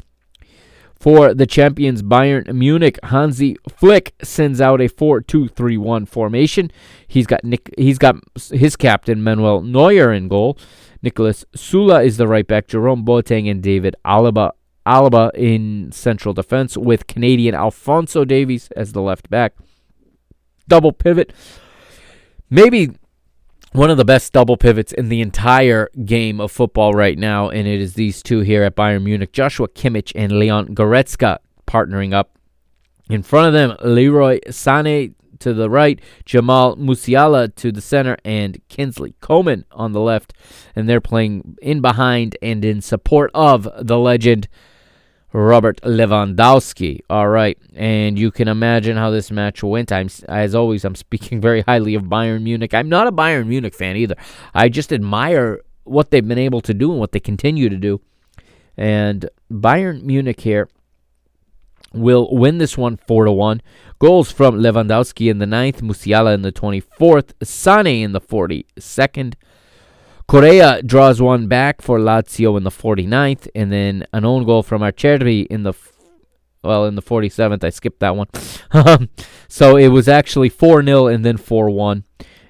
For the champions Bayern Munich, Hansi Flick sends out a 4-2-3-1 formation. He's got Nick, he's got his captain Manuel Neuer in goal. Niklas Süle is the right back. Jerome Boateng and David Alaba Alaba in central defense with Canadian Alphonso Davies as the left back. Double pivot. Maybe one of the best double pivots in the entire game of football right now, and it is these two here at Bayern Munich Joshua Kimmich and Leon Goretzka partnering up. In front of them, Leroy Sané to the right, Jamal Musiala to the center, and Kingsley Coman on the left. And they're playing in behind and in support of the legend Robert Lewandowski. All right, and you can imagine how this match went. I'm as always, I'm speaking very highly of Bayern Munich. I'm not a Bayern Munich fan either. I just admire what they've been able to do and what they continue to do. And Bayern Munich here will win this one four to one. Goals from Lewandowski in the ninth, Musiala in the twenty fourth, Sane in the forty second. Correa draws one back for Lazio in the 49th, and then an own goal from Acerbi in the well in the 47th. I skipped that one. so it was actually 4 0 and then 4 1.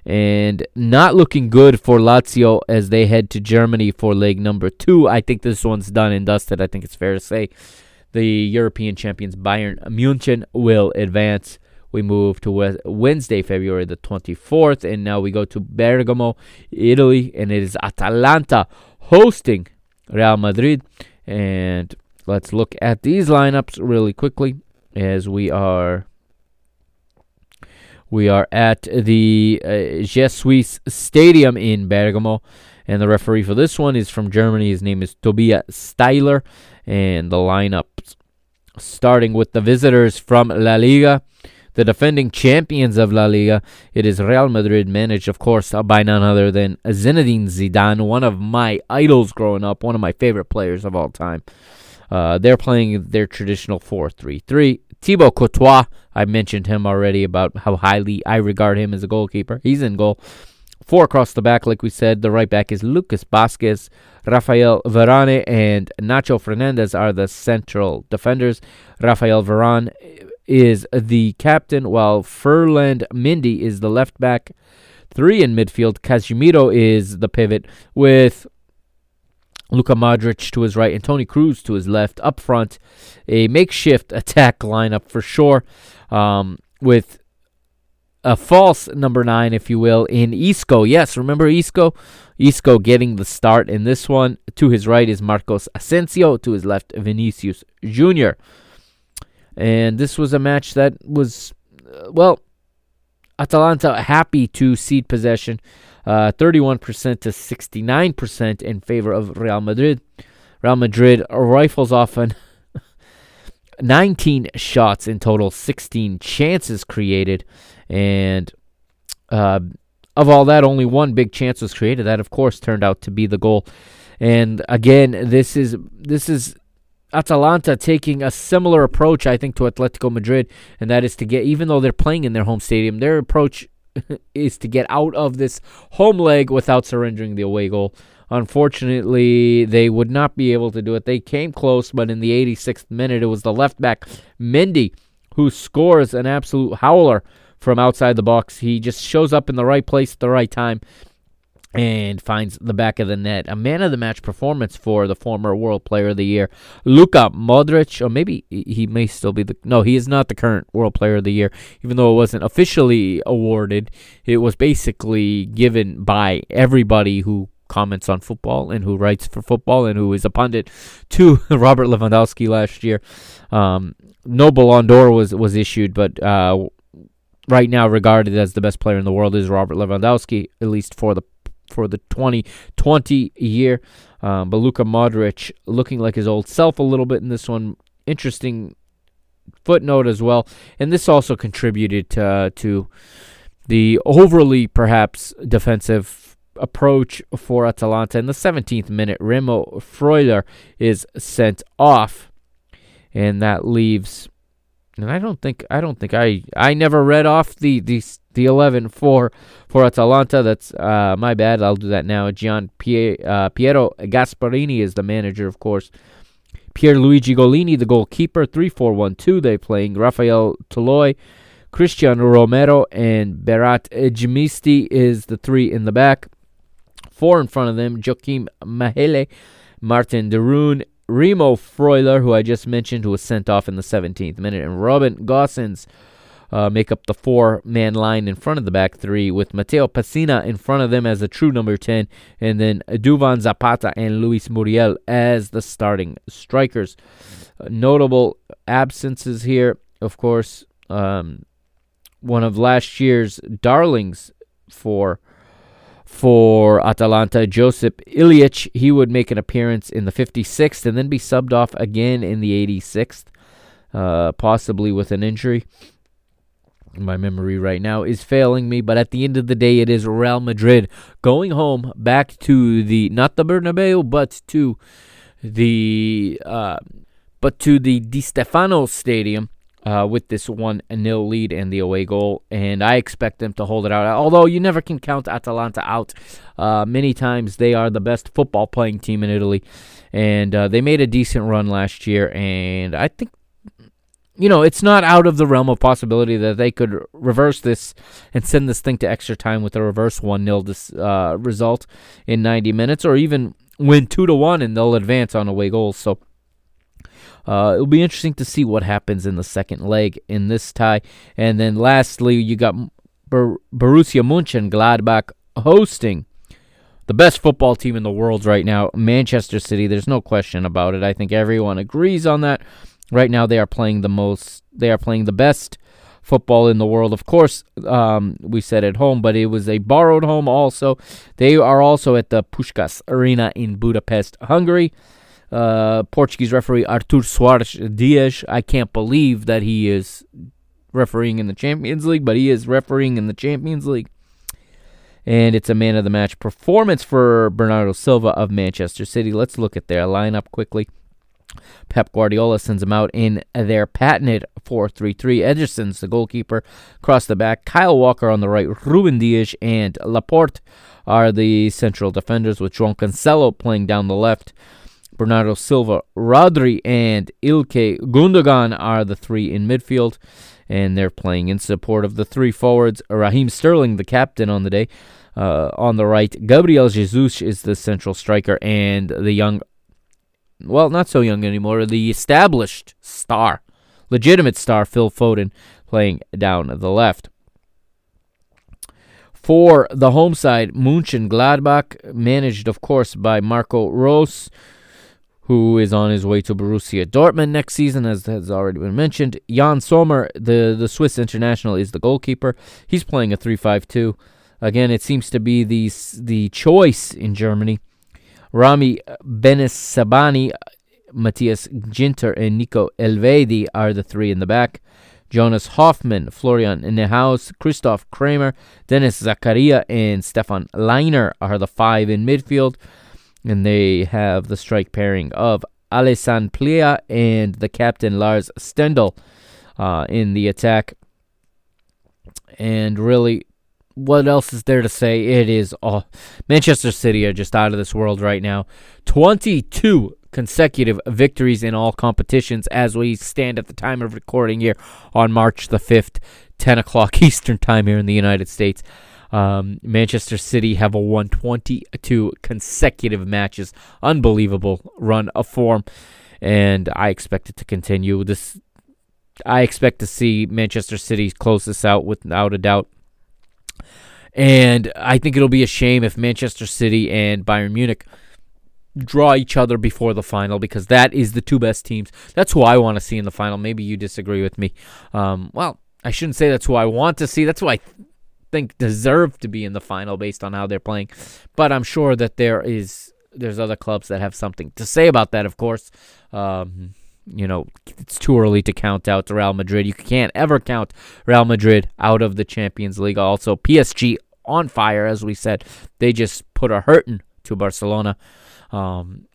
And not looking good for Lazio as they head to Germany for leg number two. I think this one's done and dusted. I think it's fair to say the European champions Bayern München will advance we move to Wednesday, February the 24th, and now we go to Bergamo, Italy, and it is Atalanta hosting Real Madrid. And let's look at these lineups really quickly as we are we are at the uh, Gewiss Stadium in Bergamo, and the referee for this one is from Germany. His name is Tobias Stieler, and the lineups starting with the visitors from La Liga the defending champions of La Liga. It is Real Madrid, managed, of course, by none other than Zinedine Zidane, one of my idols growing up, one of my favorite players of all time. Uh, they're playing their traditional 4 3 3. Thibaut Courtois, I mentioned him already about how highly I regard him as a goalkeeper. He's in goal. Four across the back, like we said. The right back is Lucas Vázquez. Rafael Varane and Nacho Fernandez are the central defenders. Rafael Varane is the captain, while Ferland Mendy is the left back. Three in midfield. Casemiro is the pivot with Luka Modric to his right and Toni Kroos to his left. Up front, a makeshift attack lineup for sure, um, with a false number nine, if you will, in Isco. Yes, remember Isco? Isco getting the start in this one. To his right is Marcos Asensio. To his left, Vinicius Jr. And this was a match that was, uh, well, Atalanta happy to cede possession, uh, 31% to 69% in favor of Real Madrid. Real Madrid rifles off an 19 shots in total, 16 chances created, and uh, of all that, only one big chance was created. That, of course, turned out to be the goal. And again, this is this is Atalanta taking a similar approach, I think, to Atletico Madrid, and that is to get, even though they're playing in their home stadium, their approach is to get out of this home leg without surrendering the away goal. Unfortunately, they would not be able to do it. They came close, but in the 86th minute, it was the left back, Mendy, who scores an absolute howler from outside the box. He just shows up in the right place at the right time and finds the back of the net. A man of the match performance for the former World Player of the Year, Luka Modric, or maybe he may still be the no, he is not the current World Player of the Year, even though it wasn't officially awarded. It was basically given by everybody who comments on football and who writes for football and who is a pundit to Robert Lewandowski last year. Um, no Ballon d'Or was was issued, but uh, right now regarded as the best player in the world is Robert Lewandowski, at least for the for the 2020 year. Um, but Luka Modric looking like his old self a little bit in this one. Interesting footnote as well, and this also contributed to, uh, to the overly perhaps defensive approach for Atalanta. In the 17th minute, Remo Freuler is sent off, and that leaves and I don't think I don't think I I never read off the the the 11 for for Atalanta. That's uh, my bad. I'll do that now. Gian Pie, uh, Piero Gasperini is the manager, of course. Pierluigi Gollini, the goalkeeper. 3-4-1-2. They playing Rafael Toloi, Cristian Romero, and Berat Djimsiti is the three in the back. Four in front of them, Joakim Maehle, Martin Derun, Remo Freuler, who I just mentioned, who was sent off in the 17th minute, and Robin Gosens uh, make up the four man line in front of the back three, with Matteo Pessina in front of them as a true number 10, and then Duvan Zapata and Luis Muriel as the starting strikers. Uh, notable absences here, of course, um, one of last year's darlings for for Atalanta, Josip Ilic. He would make an appearance in the 56th and then be subbed off again in the 86th, uh, possibly with an injury. My memory right now is failing me, but at the end of the day, it is Real Madrid going home back to the not the Bernabeu, but to the uh, but to the Di Stefano Stadium uh, with this one nil lead and the away goal. And I expect them to hold it out. Although you never can count Atalanta out. Uh, many times they are the best football playing team in Italy. And uh, they made a decent run last year. And I think, you know, it's not out of the realm of possibility that they could reverse this and send this thing to extra time with a reverse 1 0 uh, result in 90 minutes or even win 2 to 1 and they'll advance on away goals. So uh, it'll be interesting to see what happens in the second leg in this tie. And then lastly, you got Bar- Borussia Mönchengladbach hosting the best football team in the world right now, Manchester City. There's no question about it. I think everyone agrees on that. Right now, they are playing the most. They are playing the best football in the world. Of course, um, we said at home, but it was a borrowed home also. They are also at the Puskás Arena in Budapest, Hungary. Uh, Portuguese referee Artur Soares Dias. I can't believe that he is refereeing in the Champions League, but he is refereeing in the Champions League. And it's a man of the match performance for Bernardo Silva of Manchester City. Let's look at their lineup quickly. Pep Guardiola sends them out in their patented 4 3 3. Ederson's the goalkeeper across the back. Kyle Walker on the right. Ruben Dias and Laporte are the central defenders, with João Cancelo playing down the left. Bernardo Silva, Rodri, and Ilkay Gundogan are the three in midfield, and they're playing in support of the three forwards. Raheem Sterling, the captain on the day, uh, on the right. Gabriel Jesus is the central striker, and the young, well, not so young anymore, the established star, legitimate star, Phil Foden, playing down the left. For the home side, Mönchengladbach, managed, of course, by Marco Rose who is on his way to Borussia Dortmund next season, as has already been mentioned. Yann Sommer, the, the Swiss international, is the goalkeeper. He's playing a 3 5 2. Again, it seems to be the, the choice in Germany. Rami Bensebaini, Matthias Ginter, and Nico Elvedi are the three in the back. Jonas Hofmann, Florian Neuhaus, Christoph Kramer, Dennis Zakaria, and Stefan Lainer are the five in midfield and they have the strike pairing of Alessandro Plea and the captain Lars Stindl uh, in the attack. And really, what else is there to say? It is all Manchester City are just out of this world right now. 22 consecutive victories in all competitions as we stand at the time of recording here on March the 5th, 10 o'clock Eastern Time here in the United States. Um, Manchester City have won 22 consecutive matches. Unbelievable run of form, and I expect it to continue. This, I expect to see Manchester City close this out without a doubt. And I think it'll be a shame if Manchester City and Bayern Munich draw each other before the final because that is the two best teams. That's who I want to see in the final. Maybe you disagree with me. Um, well, I shouldn't say that's who I want to see. That's who I think deserve to be in the final based on how they're playing. But I'm sure that there is there's other clubs that have something to say about that. Of course, um, you know it's too early to count out Real Madrid. You can't ever count Real Madrid out of the Champions League. Also, PSG on fire, as we said. They just put a hurting to Barcelona. Um,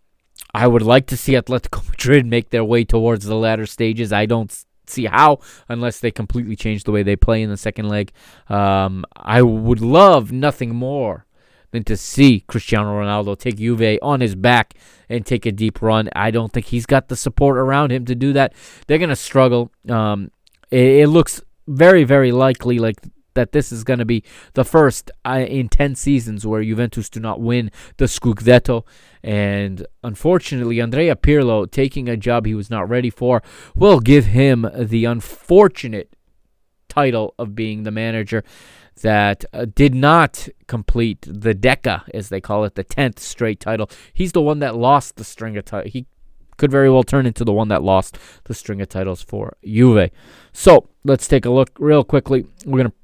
I would like to see Atletico Madrid make their way towards the latter stages. I don't see how unless they completely change the way they play in the second leg. Um, I would love nothing more than to see Cristiano Ronaldo take Juve on his back and take a deep run. I don't think he's got the support around him to do that. They're going to struggle. Um, it, it, looks very, very likely like that this is going to be the first uh, in 10 seasons where Juventus do not win the Scudetto. And unfortunately, Andrea Pirlo taking a job he was not ready for will give him the unfortunate title of being the manager that uh, did not complete the Deca, as they call it, the 10th straight title. He's the one that lost the string of titles. He could very well turn into the one that lost the string of titles for Juve. So let's take a look real quickly. We're going to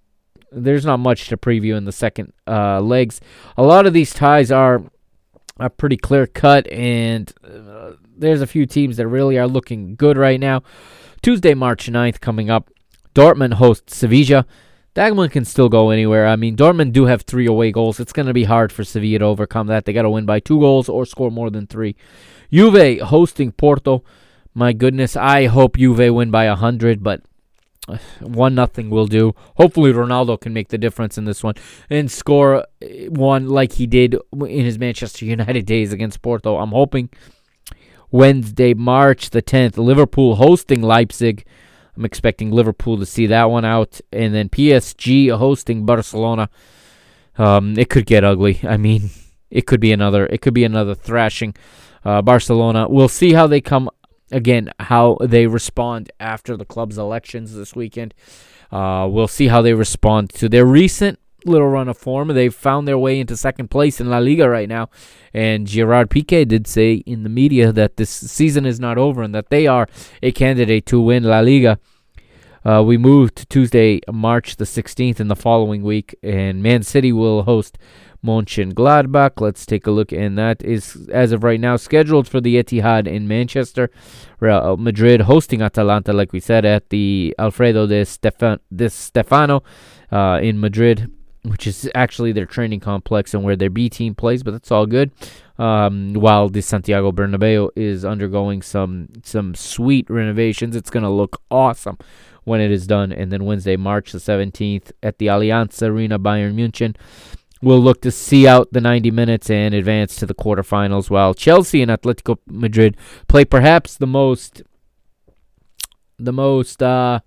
there's not much to preview in the second uh, legs. A lot of these ties are are pretty clear cut, and uh, there's a few teams that really are looking good right now. Tuesday, March 9th, coming up. Dortmund hosts Sevilla. Dagman can still go anywhere. I mean, Dortmund do have three away goals. It's going to be hard for Sevilla to overcome that. They got to win by two goals or score more than three. Juve hosting Porto. My goodness, I hope Juve win by a 100, but one nothing will do. Hopefully Ronaldo can make the difference in this one and score eh, one like he did in his Manchester United days against Porto. I'm hoping Wednesday, March the 10th, Liverpool hosting Leipzig. I'm expecting Liverpool to see that one out and then PSG hosting Barcelona. Um, it could get ugly. I mean, it could be another it could be another thrashing. Uh, Barcelona. We'll see how they come again how they respond after the club's elections this weekend. Uh, we'll see how they respond to their recent little run of form. They've found their way into second place in La Liga right now. And Gerard Piqué did say in the media that this season is not over and that they are a candidate to win La Liga. Uh, we move to Tuesday, March the 16th in the following week, and Man City will host Mönchengladbach. Let's take a look, and that is, as of right now, scheduled for the Etihad in Manchester. Real Madrid hosting Atalanta, like we said, at the Alfredo de, Stefan- de Stefano uh, in Madrid, which is actually their training complex and where their B team plays, but that's all good. Um, while the Santiago Bernabeu is undergoing some some sweet renovations, it's going to look awesome when it is done. And then Wednesday, March the 17th, at the Allianz Arena, Bayern Munich will look to see out the 90 minutes and advance to the quarterfinals while Chelsea and Atletico Madrid play perhaps the most the most uh,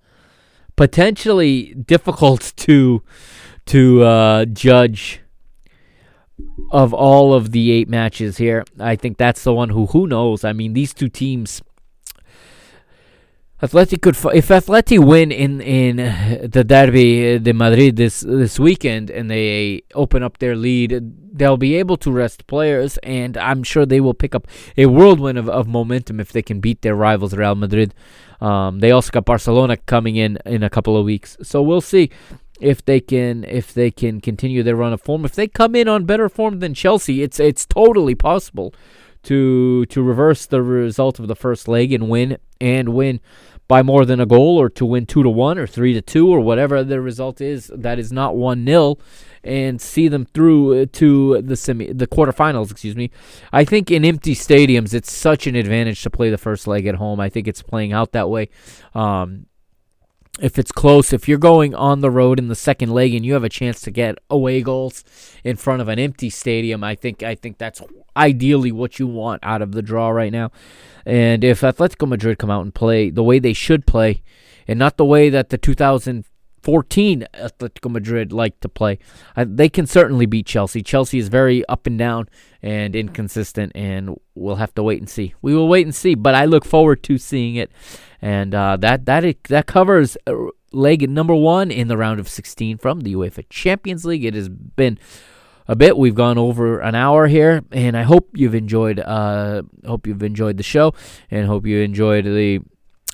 potentially difficult to to uh, judge of all of the eight matches here. I think that's the one who who knows. I mean, these two teams Athletic could if Atleti win in in the Derby de Madrid this this weekend and they open up their lead, they'll be able to rest players, and I'm sure they will pick up a whirlwind of, of momentum if they can beat their rivals Real Madrid. Um, they also got Barcelona coming in in a couple of weeks, so we'll see if they can if they can continue their run of form. If they come in on better form than Chelsea, it's it's totally possible to to reverse the result of the first leg and win and win by more than a goal or to win 2 to 1 or 3 to 2 or whatever the result is that is not 1-0 and see them through uh, to the semi the quarterfinals, excuse me. I think in empty stadiums it's such an advantage to play the first leg at home. I think it's playing out that way. Um, if it's close, if you're going on the road in the second leg and you have a chance to get away goals in front of an empty stadium, I think I think that's ideally what you want out of the draw right now. And if Atletico Madrid come out and play the way they should play, and not the way that the 2014 Atletico Madrid like to play, they can certainly beat Chelsea. Chelsea is very up and down and inconsistent, and we'll have to wait and see. We will wait and see, but I look forward to seeing it. And uh, that that that covers uh, leg number one in the round of 16 from the UEFA Champions League. It has been a bit. We've gone over an hour here, and I hope you've enjoyed. Uh, hope you've enjoyed the show, and hope you enjoyed the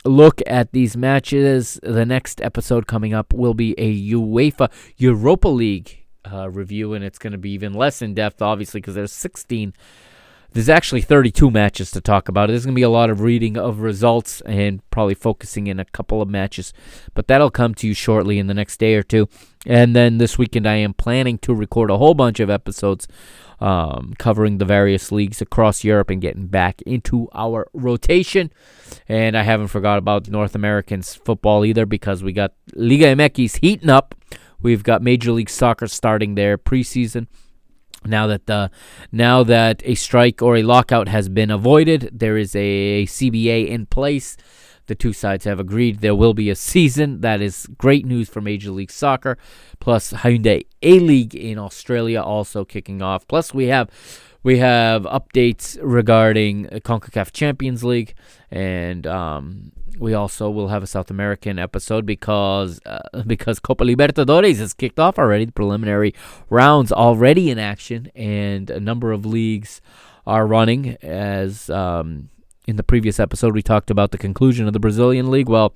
look at these matches. The next episode coming up will be a UEFA Europa League uh, review, and it's going to be even less in depth, obviously, because there's 16 there's actually 32 matches to talk about. There's going to be a lot of reading of results and probably focusing in a couple of matches, but that'll come to you shortly in the next day or two. And then this weekend, I am planning to record a whole bunch of episodes um, covering the various leagues across Europe and getting back into our rotation. And I haven't forgot about North Americans football either because we got Liga MX heating up. We've got Major League Soccer starting their preseason. Now that the now that a strike or a lockout has been avoided, there is a CBA in place. The two sides have agreed there will be a season. That is great news for Major League Soccer. Plus Hyundai A League in Australia also kicking off. Plus we have we have updates regarding CONCACAF Champions League and um, we also will have a South American episode because uh, because Copa Libertadores has kicked off already. The preliminary rounds already in action, and a number of leagues are running. As um, in the previous episode, we talked about the conclusion of the Brazilian league. Well,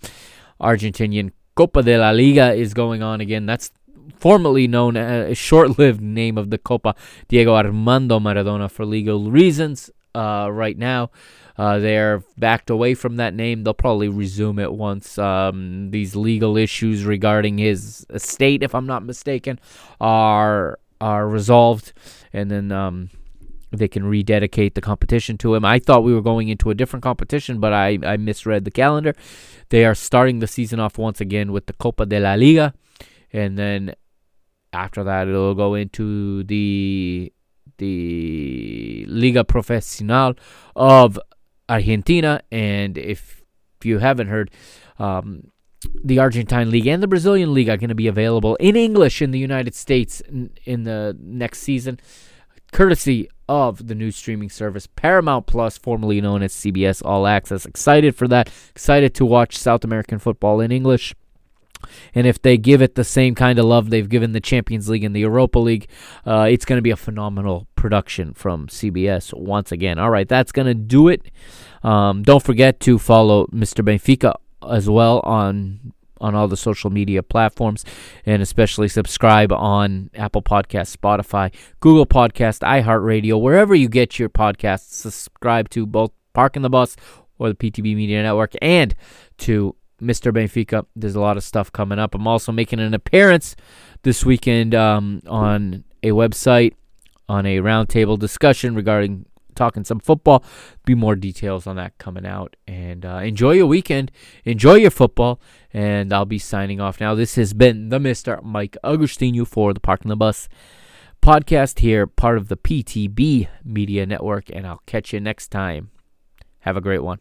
Argentinian Copa de la Liga is going on again. That's formerly known as a short-lived name of the Copa Diego Armando Maradona for legal reasons. Uh, right now. Uh, they're backed away from that name. They'll probably resume it once um, these legal issues regarding his estate, if I'm not mistaken, are are resolved, and then um, they can rededicate the competition to him. I thought we were going into a different competition, but I, I misread the calendar. They are starting the season off once again with the Copa de la Liga, and then after that it'll go into the the Liga Profesional of Argentina. And if, you haven't heard, um, the Argentine League and the Brazilian League are going to be available in English in the United States in, in the next season, courtesy of the new streaming service Paramount Plus, formerly known as CBS All Access. Excited for that. Excited to watch South American football in English. And if they give it the same kind of love they've given the Champions League and the Europa League, uh, it's going to be a phenomenal production from CBS once again. All right, that's going to do it. Um, don't forget to follow Mr. Benfica as well on on all the social media platforms and especially subscribe on Apple Podcast, Spotify, Google Podcast, iHeartRadio, wherever you get your podcasts. Subscribe to both Parking the Bus or the PTB Media Network and to Mr. Benfica. There's a lot of stuff coming up. I'm also making an appearance this weekend um, on a website on a roundtable discussion regarding talking some football. Be more details on that coming out. And uh, enjoy your weekend. Enjoy your football. And I'll be signing off now. This has been the Mr. Mike Agustinu for the Parking the Bus podcast here, part of the PTB Media Network. And I'll catch you next time. Have a great one.